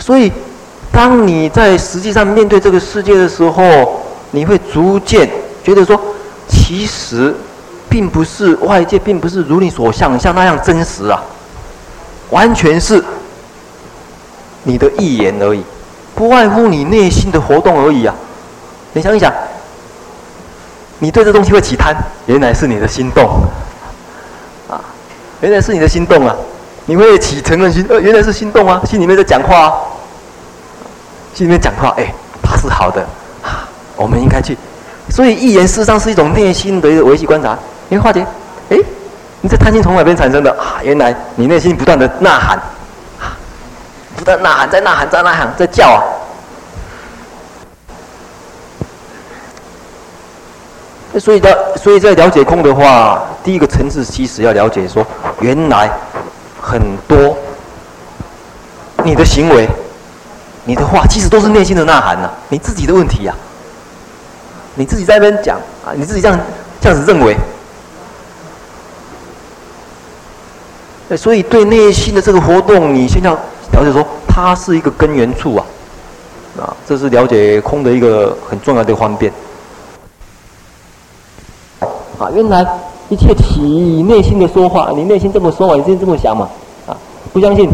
所以，当你在实际上面对这个世界的时候，你会逐渐觉得说，其实，并不是外界，并不是如你所想象那样真实啊，完全是你的意言而已，不外乎你内心的活动而已啊。你想一想，你对这东西会起贪，原来是你的心动，啊，原来是你的心动啊。你会起承认心，呃，原来是心动啊，心里面在讲话。心里面讲话，哎、欸，他是好的，啊，我们应该去。所以，一言事实上是一种内心的一个维系观察。你会发觉，哎、你这贪心从哪边产生的啊？原来你内心不断的呐喊，不断呐喊，在呐喊，在呐喊，在叫啊。所以，的，所以在了解空的话，第一个层次其实要了解说，原来很多你的行为。你的话其实都是内心的呐喊呐、你自己的问题呀、啊，你自己在那边讲啊，你自己这样这样子认为，所以对内心的这个活动，你先要了解说，它是一个根源处啊，啊，这是了解空的一个很重要的方便。啊，原来一切起内心的说话，你内心这么说嘛，你内心这么想嘛，啊，不相信，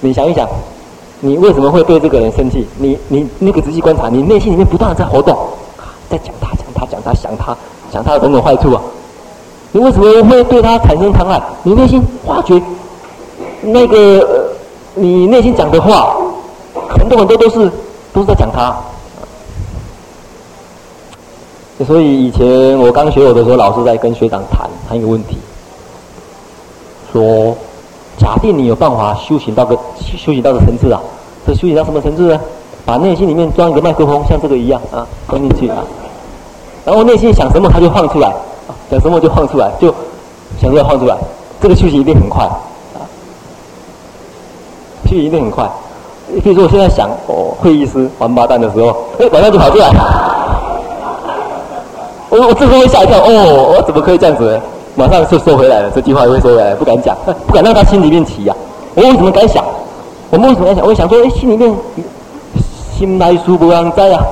你想一想。你为什么会对这个人生气？你你那个仔细观察，你内心里面不断的在活动，在讲他讲他讲他想他想他的种种坏处啊！你为什么会对他产生贪爱？你内心发觉那个你内心讲的话，很多很多都是都是在讲他。所以以前我刚学我的时候，老师在跟学长谈谈一个问题，说。假定你有办法修行到个修行到的层次啊，这修行到什么层次呢？把内心里面装一个麦克风，像这个一样啊，装进去啊，然后内心想什么，他就放出来，啊想什么就放出来，就想出来放出来，这个修行一定很快一定很快。比如说我现在想哦，会议室王八蛋的时候，哎，[laughs] 马上就跑出来，我我这时候会吓一跳，哦，我怎么可以这样子？马上就收回来了，这句话也会收回来，不敢讲，不敢让他心里面起呀、我为什么敢想？我们为什么敢想？我想说，哎，心里面心内事不让在啊，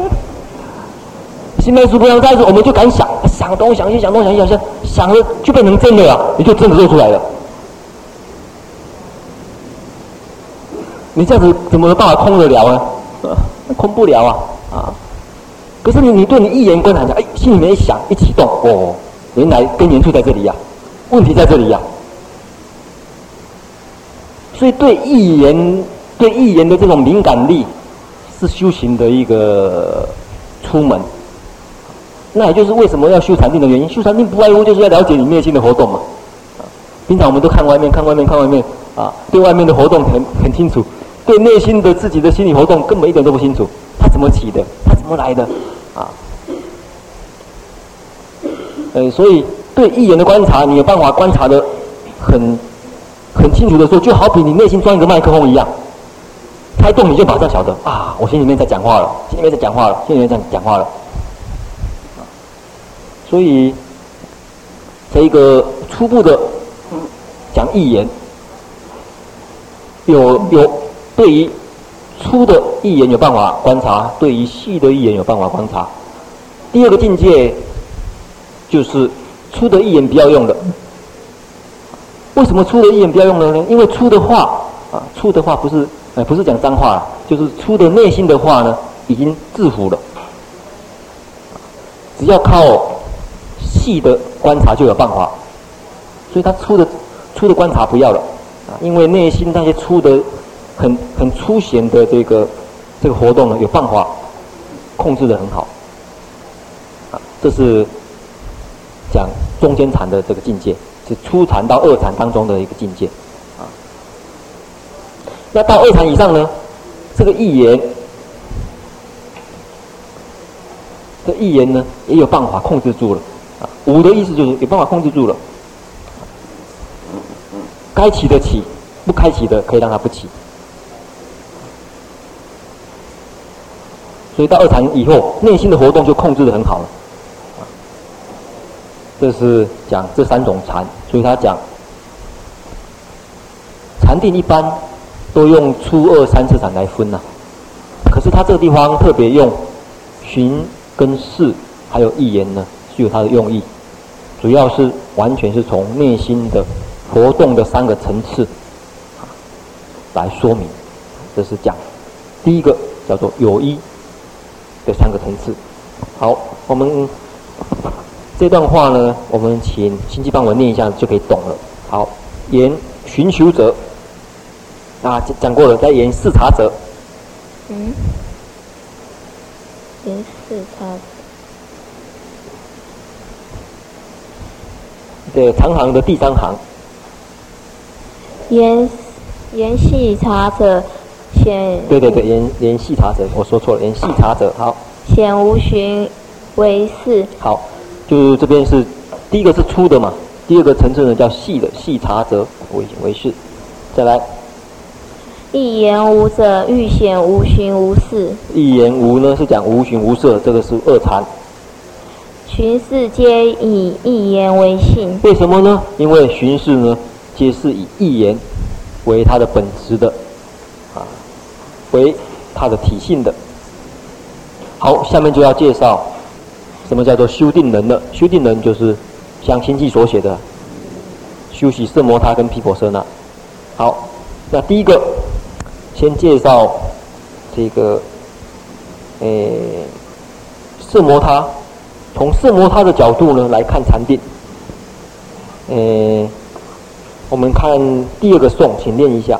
[laughs] 心内事不让在时，我们就敢想，想东想西，想东想西，想想想了就变成真的了，你就真的做出来了。你这样子怎么办法空得了呢？[laughs] 空不了啊，啊。可是你，你对你一言观察讲，哎，心里面一想，一启动，哦，原来根源处在这里呀、啊，问题在这里呀、啊。所以对一言对一言的这种敏感力，是修行的一个出门。那也就是为什么要修禅定的原因。修禅定不外乎就是要了解你内心的活动嘛。平常我们都看外面，看外面，看外面，啊，对外面的活动很很清楚，对内心的自己的心理活动根本一点都不清楚。他怎么起的？他怎么来的？啊，呃，所以对一言的观察，你有办法观察的很很清楚的时候，就好比你内心装一个麦克风一样，开动你就马上晓得啊，我心里面在讲话了，心里面在讲话了，心里面在讲话了。所以，这一个初步的讲一言，有有对于粗的意言有办法观察，对于细的意言有办法观察。第二个境界就是粗的意言不要用的。为什么粗的意言不要用的呢？因为粗的话啊，粗的话不是呃不是讲脏话，就是粗的内心的话呢，已经制服了。只要靠。细的观察就有办法，所以他粗的粗的观察不要了啊，因为内心那些粗的很很粗显的这个这个活动呢，有办法控制的很好啊。这是讲中间禅的这个境界，是初禅到二禅当中的一个境界啊。那到二禅以上呢，这个意言，这意言呢也有办法控制住了。无的意思就是有办法控制住了，该起的起，不该起的可以让它不起。所以到二禅以后，内心的活动就控制得很好了。这是讲这三种禅，所以他讲禅定一般都用初二三次禅来分呐、可是他这个地方特别用寻跟视还有意言呢，是有它的用意。主要是完全是从内心的活动的三个层次来说明，这是讲第一个叫做有依的三个层次。好，我们这段话呢，我们请星际帮我念一下就可以懂了。好，言寻求者啊，讲过了，再言视察者。嗯，言视察。对，长行的第三行。言言细察者，显。对对对，言言细察者，我说错了，言细察者，好。显无寻为是。好，就是这边是第一个是粗的嘛，第二个层次呢叫细的，细察者为为是。再来。一言无者，欲显无寻无事。一言无呢是讲无寻无色，这个是二禅。寻视皆以一言为信，为什么呢？因为寻视呢，皆是以一言为它的本质的，啊，为它的体性的。好，下面就要介绍什么叫做修定能了。修定能就是像经济所写的，修习色摩他跟毗婆舍那。好，那第一个先介绍这个，诶，色摩他。从色摩他的角度呢来看禅定，呃，我们看第二个颂，请念一下。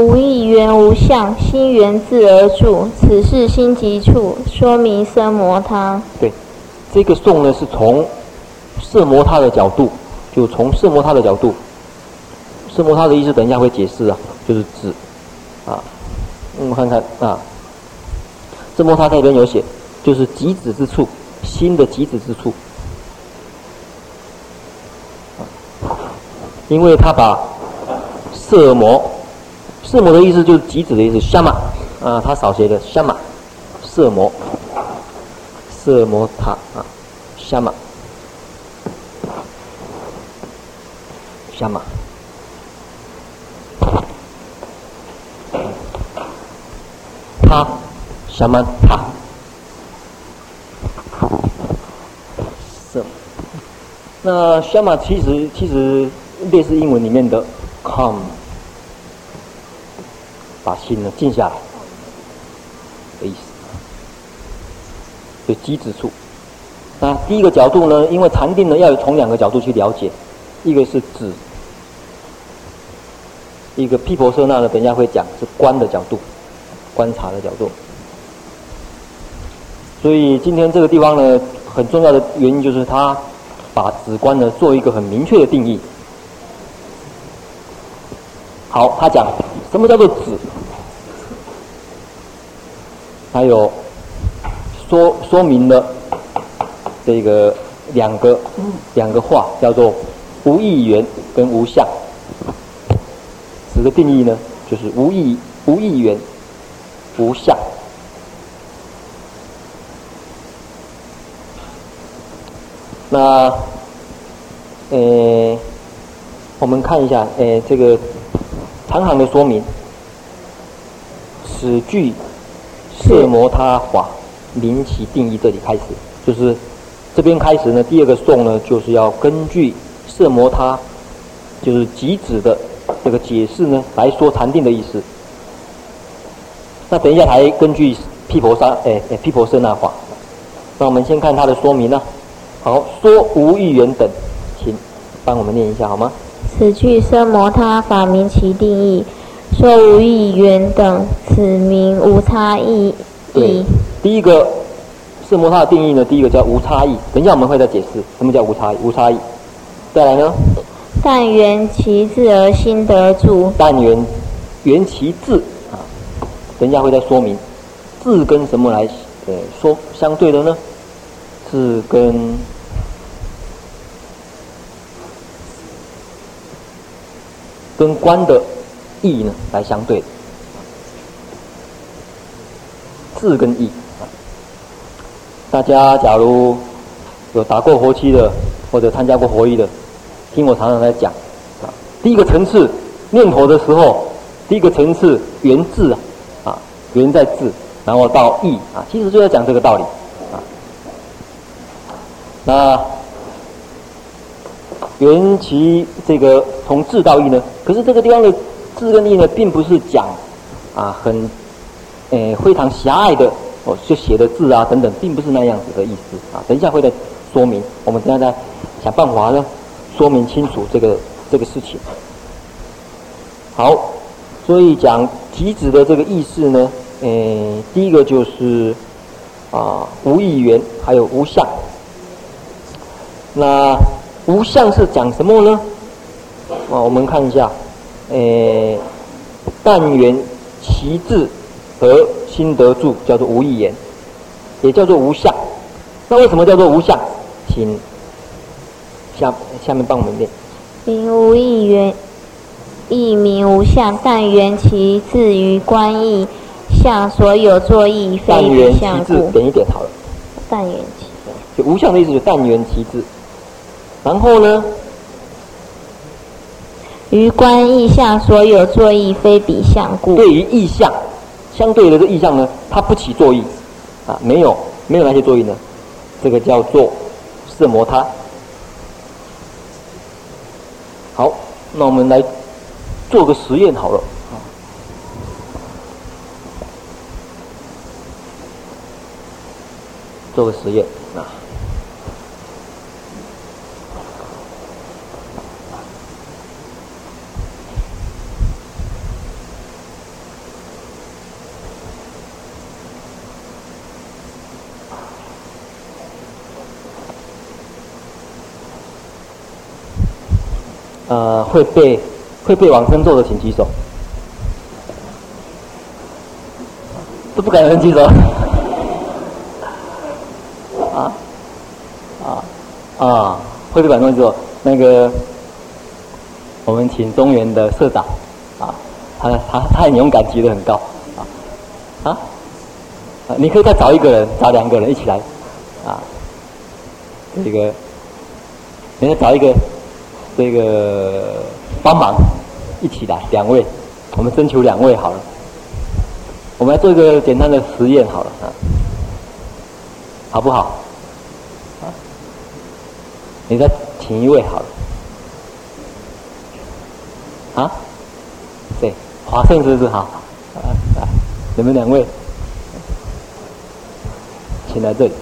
无义缘无相，心缘自而住，此是心即处，说明色摩他。对，这个颂呢是从色摩他的角度，就从色摩他的角度，色摩他的意思等一下会解释啊，就是指啊，我们看看啊，色摩他这边有写，就是极止之处。心的极止之处，因为他把色魔，色魔的意思就是极子的意思，沙玛啊，他少写的沙玛，色魔，色摩他啊，沙玛，沙玛，他，沙玛他。色。那沙玛其实其实类似英文里面的 come 把心呢静下来的意思，就极止处。那第一个角度呢，因为禅定呢要从两个角度去了解，一个是指，一个毗婆舍那呢，等一下会讲是观的角度，观察的角度。所以今天这个地方呢，很重要的原因就是他把止观呢做一个很明确的定义。好，他讲什么叫做止？还有说说明了这个两个两个话，叫做无义缘跟无相。止的定义呢，就是无义无义缘无相。那，呃，我们看一下，呃，这个长行的说明，此句色摩他法明其定义，这里开始，就是这边开始呢，第二个颂呢，就是要根据色摩他，就是即止的这个解释呢，来说禅定的意思。那等一下还根据毗婆沙，哎哎，毗婆舍那法。那我们先看他的说明呢。好，说无欲缘等，请帮我们念一下好吗？此句生摩他法名其定义，说无异缘等，此名无差异。对，第一个是摩他的定义呢，第一个叫无差异。等一下我们会再解释什么叫无差异。无差异，再来呢？但缘其自而心得住。但缘缘其自啊，等一下会再说明，自跟什么来呃说相对的呢？是跟跟观的义呢来相对的，字跟义。大家假如有打过活期的，或者参加过活一的，听我常常在讲啊。第一个层次念头的时候，第一个层次缘智啊，啊缘在字，然后到义啊，其实就在讲这个道理啊。那缘起这个从智到义呢？可是这个地方的智跟义呢，并不是讲啊很诶、非常狭隘的哦，就写的字啊等等，并不是那样子的意思啊。等一下会再说明，我们等一下再想办法呢说明清楚这个这个事情。好，所以讲即止的这个意思呢，诶、第一个就是啊无义缘，还有无相。那无相是讲什么呢？啊，我们看一下，诶，但缘其智和心得住，叫做无义言，也叫做无相。那为什么叫做无相？请下下面帮我们念。名无义缘，亦名无相。但缘其智于观义相所有作意，非彼相故。点一点好了。但缘其就无相的意思，就但缘其自。然后呢？于观意象所有作意，非彼相故。对于意象，相对的这意象呢，它不起作意，啊，没有没有那些作意呢，这个叫做色摩他。好，那我们来做个实验好了，啊，做个实验啊。呃，会被会被往生咒的，请举手。都不敢人举手。啊啊啊！会被往生咒，那个我们请中原的社长啊，他他他很勇敢，举得很高啊啊！你可以再找一个人，找两个人一起来啊。这个，你再找一个。这个帮忙一起来，两位，我们征求两位好了。我们来做一个简单的实验好了啊，好不好？啊，你再请一位好了。啊？对，华盛是不是好？啊，来，你们两位，请来这里。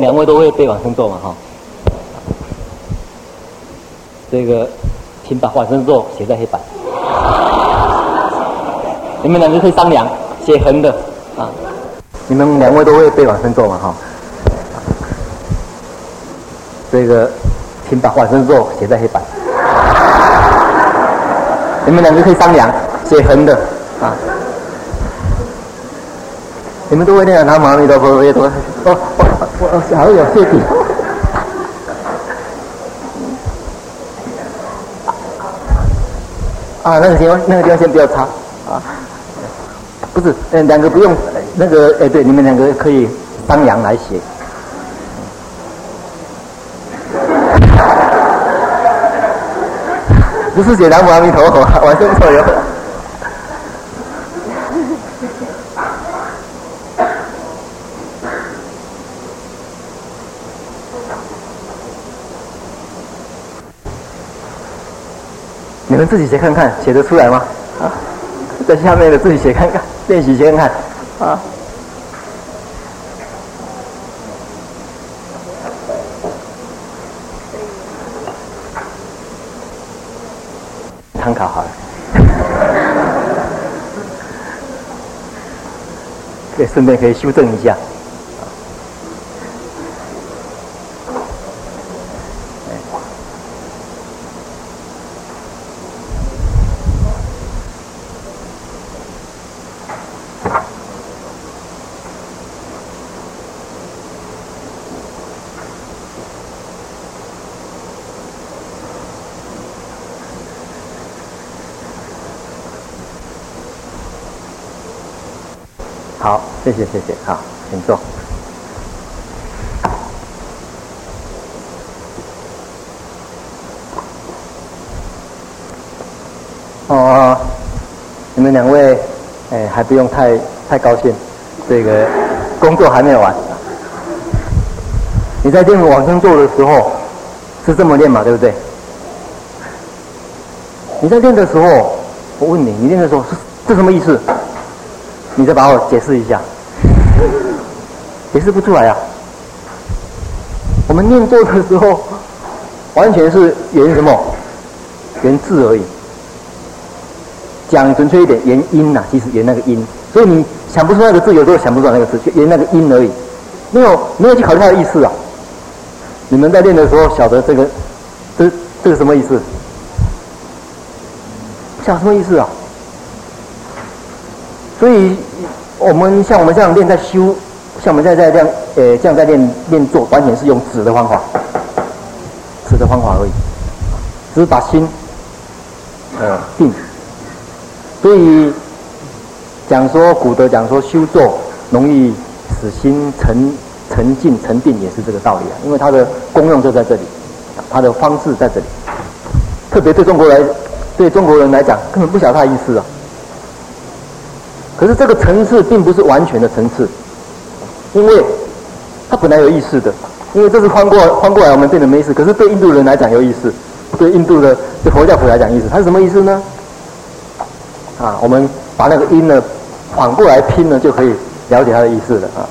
两位都会背往生咒嘛？哈，这个，请把往生咒写在黑板。你们两个可以商量，写横的啊。你们两位都会背往生咒嘛？哈，这个，请把往生咒写在黑板。你们两个可以商量，写横的啊。你们都会念南无阿弥陀佛，我也都哦哦哦，好有谢底。啊，那个地方，那个地方先不要擦啊。不是，嗯，两个不用，那个，哎，对，你们两个可以当阳来写。不是写南无阿弥陀佛，完全错了。们自己写看看，写得出来吗？啊，在下面的自己写看看，[laughs] 练习写看看，啊。参考好了，[laughs] 可以顺便可以修正一下。好，谢谢谢谢，好，请坐。哦，你们两位，哎，还不用太太高兴，这个工作还没有完。你在练往生咒的时候是这么练嘛，对不对？你在练的时候，我问你，你练的时候是这什么意思？你再把我解释一下，[laughs] 解释不出来啊！我们念咒的时候，完全是缘什么？缘字而已。讲准确一点，缘音呐，其实缘那个音。所以你想不出那个字，有时候想不出来那个字，就缘那个音而已。没有没有去考虑它的意思啊！你们在练的时候晓得这个，这这个什么意思？晓什么意思啊？所以，我们像我们这样练在修，像我们在在这样，呃，这样在练练坐，完全是用止的方法，止的方法而已，只是把心，呃，定。所以讲说古德讲说修坐容易使心沉沉静沉定，也是这个道理啊。因为它的功用就在这里，它的方式在这里。特别对中国来，对中国人来讲，根本不晓得它的意思啊。可是这个层次并不是完全的层次，因为它本来有意思的，因为这是翻过翻过来我们变得没意思。可是对印度人来讲有意思，对印度的对佛教徒来讲意思，它是什么意思呢？啊，我们把那个音呢反过来拼呢，就可以了解它的意思了啊。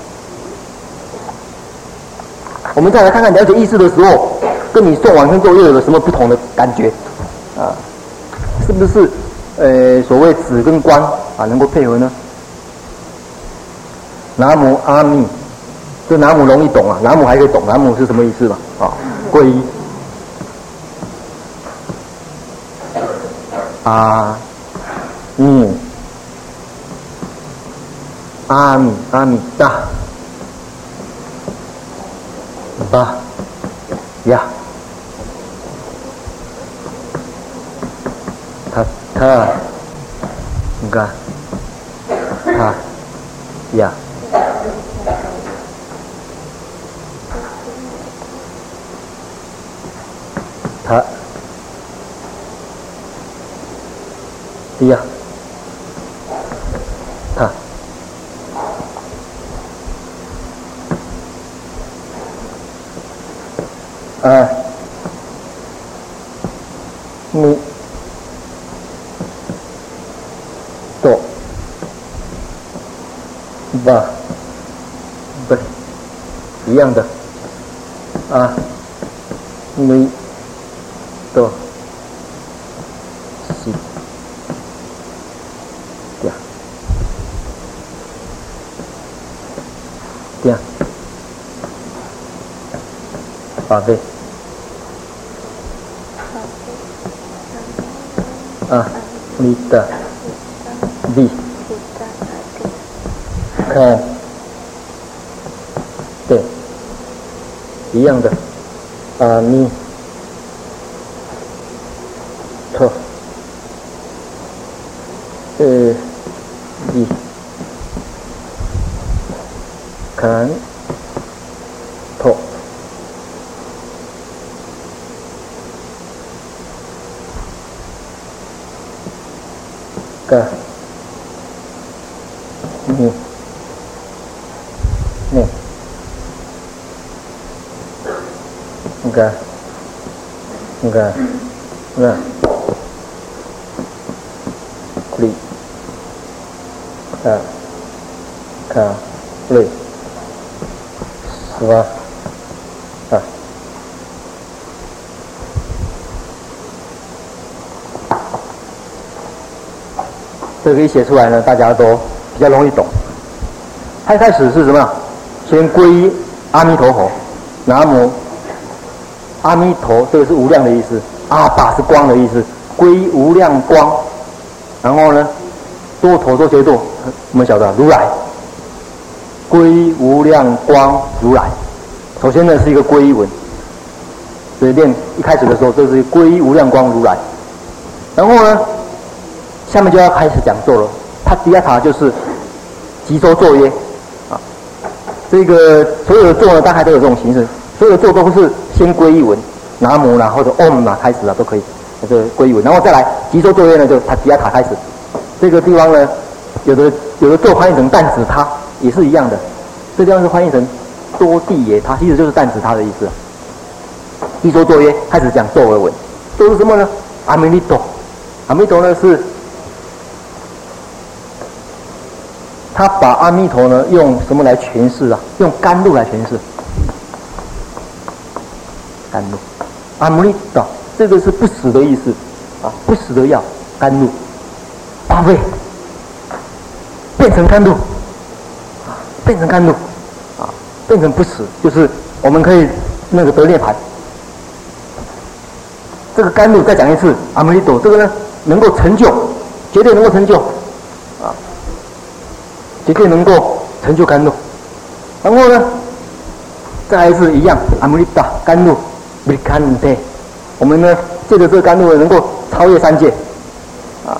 我们再来看看了解意思的时候，跟你诵往生咒又有了什么不同的感觉啊？是不是？呃，所谓子跟官啊，能够配合呢？南无阿弥，这南无容易懂啊，南无还可以懂，南无是什么意思吧？啊，皈依，阿弥，阿弥阿弥达，巴呀。他，你看，他，呀，他，呀，他，啊，你。吧，不，一样的。啊，你都。是对对，宝贝，啊，你的你嗯，对。一样的，啊，你，呃，你看，陀，个，你，你。enggak 个，嗯，里，啊，啊，里，是吧？啊，这个一写出来呢，大家都比较容易懂。他一开始是什么？先皈依阿弥陀佛，南无。阿弥陀，这个是无量的意思。阿爸是光的意思，归无量光。然后呢，多陀多伽多，我们晓得如来，归无量光如来。首先呢是一个归文，所以念一开始的时候，这是归无量光如来。然后呢，下面就要开始讲座了。他第二塔就是集咒咒曰啊，这个所有的咒呢，大概都有这种形式。所有的咒都是先皈依文，南无啦或者嗡嘛开始啊都可以，这个皈依文，然后再来集咒咒曰呢，就他吉亚卡开始。这个地方呢，有的有的咒翻译成弹指他，也是一样的。这地方是翻译成多地耶他，其实就是弹指他的意思。集咒咒曰开始讲咒而文，咒是什么呢？阿弥陀，阿弥陀呢是，他把阿弥陀呢用什么来诠释啊？用甘露来诠释。甘露，阿弥陀，这个是不死的意思，啊，不死的药，甘露，宝贝，变成甘露，啊，变成甘露，啊，变成不死，就是我们可以那个得涅槃。这个甘露再讲一次，阿弥陀，这个呢能够成就，绝对能够成就，啊，绝对能够成就甘露。然后呢，再来一次一样，阿弥陀，甘露。你看，对，我们呢，借着这个甘露能够超越三界，啊，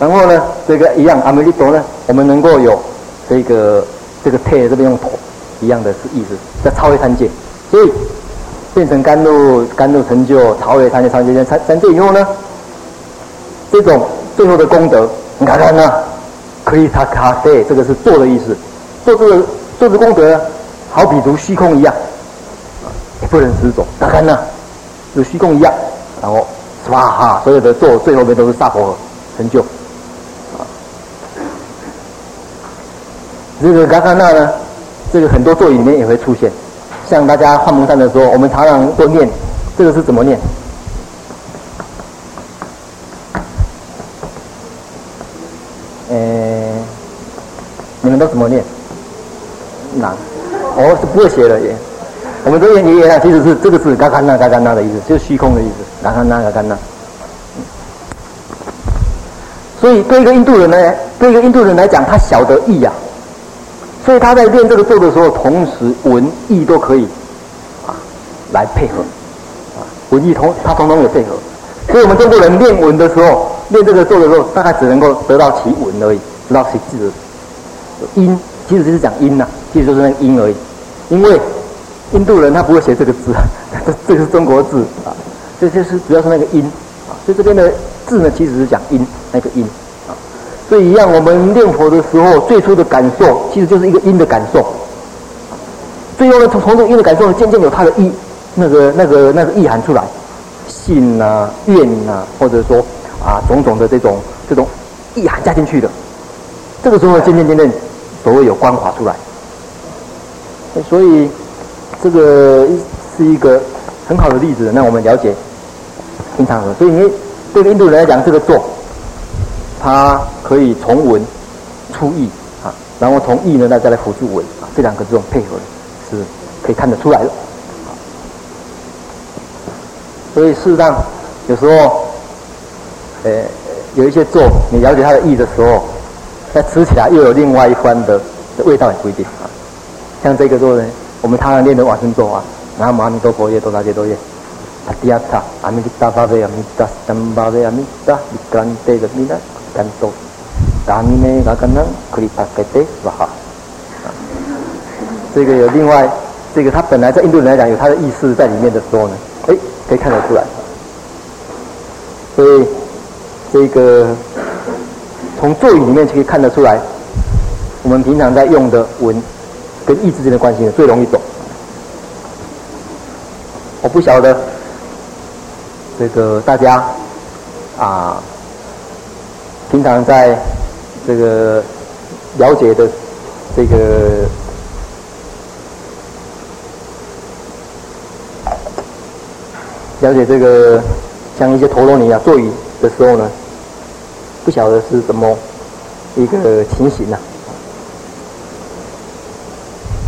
然后呢，这个一样，阿弥利陀呢，我们能够有这个这个退这边用陀一样的是意思，在超越三界，所以变成甘露，甘露成就超越三界，三界三三界以后呢，这种最后的功德，你看看呢，可以他卡对，这个是做的意思，做这个做这个功德，好比如虚空一样。不能失种，大看呢，如虚空一样，然后哇哈，所有的咒最后面都是萨婆成就，这个嘎嘎那呢，这个很多座椅里面也会出现，像大家换蒙山的时候，我们常常都念，这个是怎么念？呃，你们都怎么念？难，哦，是不会写的耶。我们这边爷爷啊，其实是这个是嘎嘎那嘎嘎那的意思，就是虚空的意思，嘎嘎那嘎嘎那。所以对一个印度人呢，对一个印度人来讲，他晓得意呀、啊，所以他在练这个咒的时候，同时文意都可以啊来配合啊，文意同他统统有配合。所以我们中国人练文的时候，练这个咒的时候，大概只能够得到其文而已，知道其字音，其实就是讲音呐、其实就是那个音而已，因为。印度人他不会写这个字，这 [laughs] 这个是中国字啊，这就是主要是那个音啊，所以这边的字呢，其实是讲音那个音。啊，所以一样，我们念佛的时候，最初的感受其实就是一个音的感受，最后呢，从从这个音的感受，渐渐有它的意，那个那个那个意涵出来，信啊、愿啊，或者说啊种种的这种这种意涵加进去的，这个时候渐渐渐渐，所谓有光华出来，所以。这个是一个很好的例子，让我们了解平常所以你对印度人来讲，这个坐，它可以从文出意啊，然后从意呢，再再来辅助文啊，这两个这种配合是可以看得出来的。所以事实上，有时候，呃，有一些坐，你了解它的意的时候，那吃起来又有另外一番的味道，也不一定啊。像这个坐呢，我们常常念的往生咒啊，南无阿弥陀佛耶，多大劫多耶，阿底亚塔，阿弥达巴维阿弥达，三巴维阿弥达，米干德的弥达，干多，达尼内嘎干能，克里帕盖德瓦哈。这个有另外，这个它本来在印度人来讲有它的意思在里面的时候呢，哎。可以看得出来，所以这个从咒语里面就可以看得出来，我们平常在用的文跟意之间的关系呢，最容易懂。我不晓得这个大家啊，平常在这个了解的这个。了解这个像一些陀螺尼啊座椅的时候呢，不晓得是什么一个情形呢、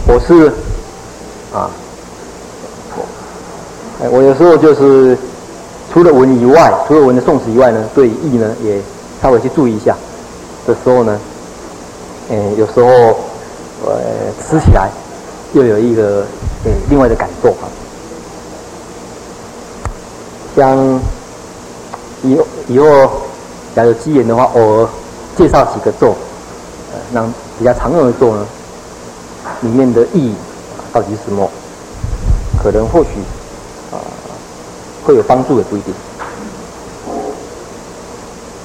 我是啊，哎，我有时候就是除了文以外，除了文的宋词以外呢，对义呢也稍微去注意一下的时候呢，哎，有时候呃吃起来又有一个呃另外的感受啊。像以以后，假如有机缘的话，偶尔介绍几个咒，呃，让比较常用的咒呢，里面的意义到底是什么？可能或许啊会有帮助，也不一定。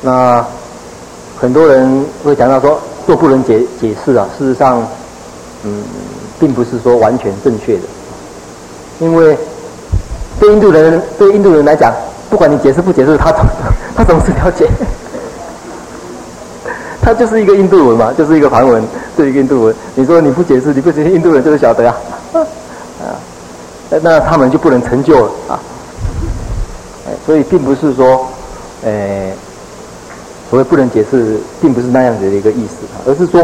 那很多人会讲到说，咒不能解解释啊，事实上，嗯，并不是说完全正确的，因为。对印度人，对印度人来讲，不管你解释不解释，他总 [laughs] 他总是了解。他就是一个印度文嘛，就是一个梵文，对一个印度文。你说你不解释，你不解释，印度人就是晓得啊。啊，那他们就不能成就了啊。所以并不是说，呃，所谓不能解释，并不是那样子的一个意思，而是说，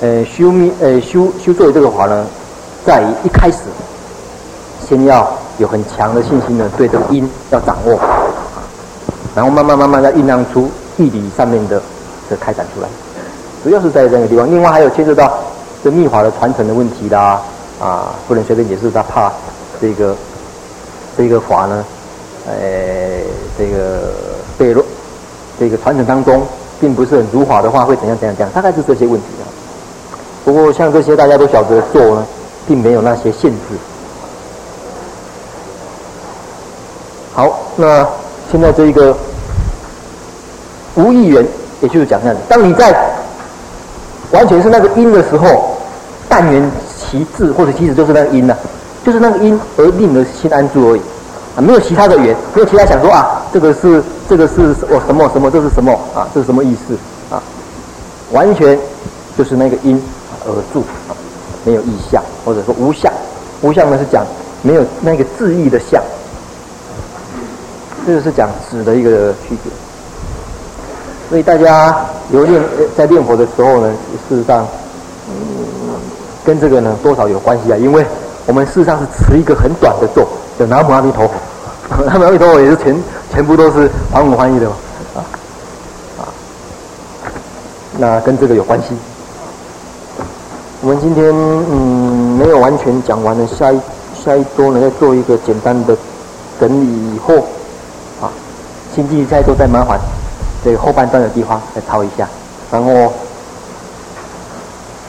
呃，修密，呃，修修作为这个法呢，在一开始，先要。有很强的信心呢，对这个音要掌握，然后慢慢慢慢再酝酿出义理上面的的开展出来，主要是在这个地方。另外还有牵涉到这密法的传承的问题啦，啊，不能随便解释，他怕这个这个法呢，呃，这个被落这个传承当中并不是很如法的话，会怎样怎样怎样，大概是这些问题啊。不过像这些大家都晓得做呢，并没有那些限制。好，那现在这一个无义缘，也就是讲这样子，当你在完全是那个因的时候，但愿其智，或者其实就是那个因呢、就是那个因而令的心安住而已啊，没有其他的缘，没有其他想说啊，这个是这个是我什么什么，这是什么啊，这是什么意思啊？完全就是那个因而住啊，没有意象，或者说无相，无相呢是讲没有那个自意的相。这个是讲指的一个区别，所以大家有练在练佛的时候呢，事实上，嗯，跟这个呢多少有关系啊，因为我们事实上是持一个很短的咒，叫南无阿弥陀佛，[laughs] 南无阿弥陀佛也是全全部都是梵文翻译的嘛，啊啊，那跟这个有关系。我们今天嗯没有完全讲完呢，下一下一周呢要做一个简单的整理以后啊。星际再做再麻烦这个后半段的地方再抄一下，然后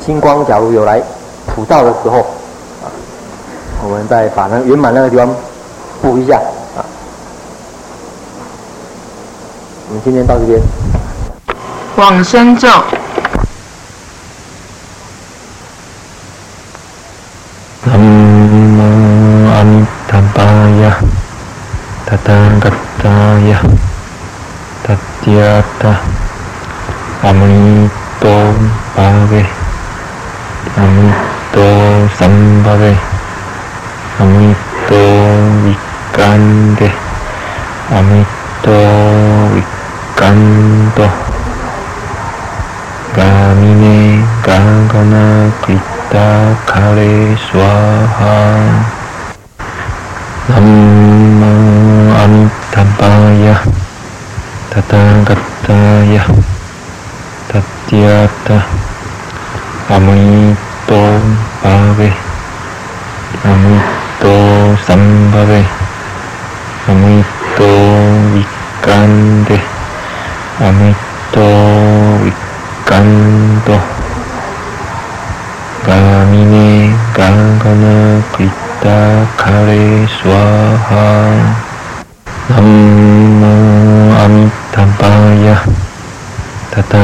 星光假如有来普照的时候，啊，我们再把那个圆满那个地方补一下啊。我们今天到这边。往生咒。南无阿弥陀佛呀，哒哒哒。大呀，大家的，阿弥陀佛呗，阿弥陀三宝呗，阿弥。多维甘德，阿弥多维甘多，嘎咪呢嘎嘎那吉达卡雷娑哈，南无阿弥陀巴呀，达达嘎达呀，达迦达，阿弥陀巴呗。阿弥陀三巴呗，阿弥陀维甘德，阿弥陀维甘多，嘎咪呢嘎嘎那吉达卡雷娑哈，南无阿弥陀巴呀，达达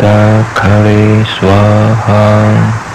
嘎达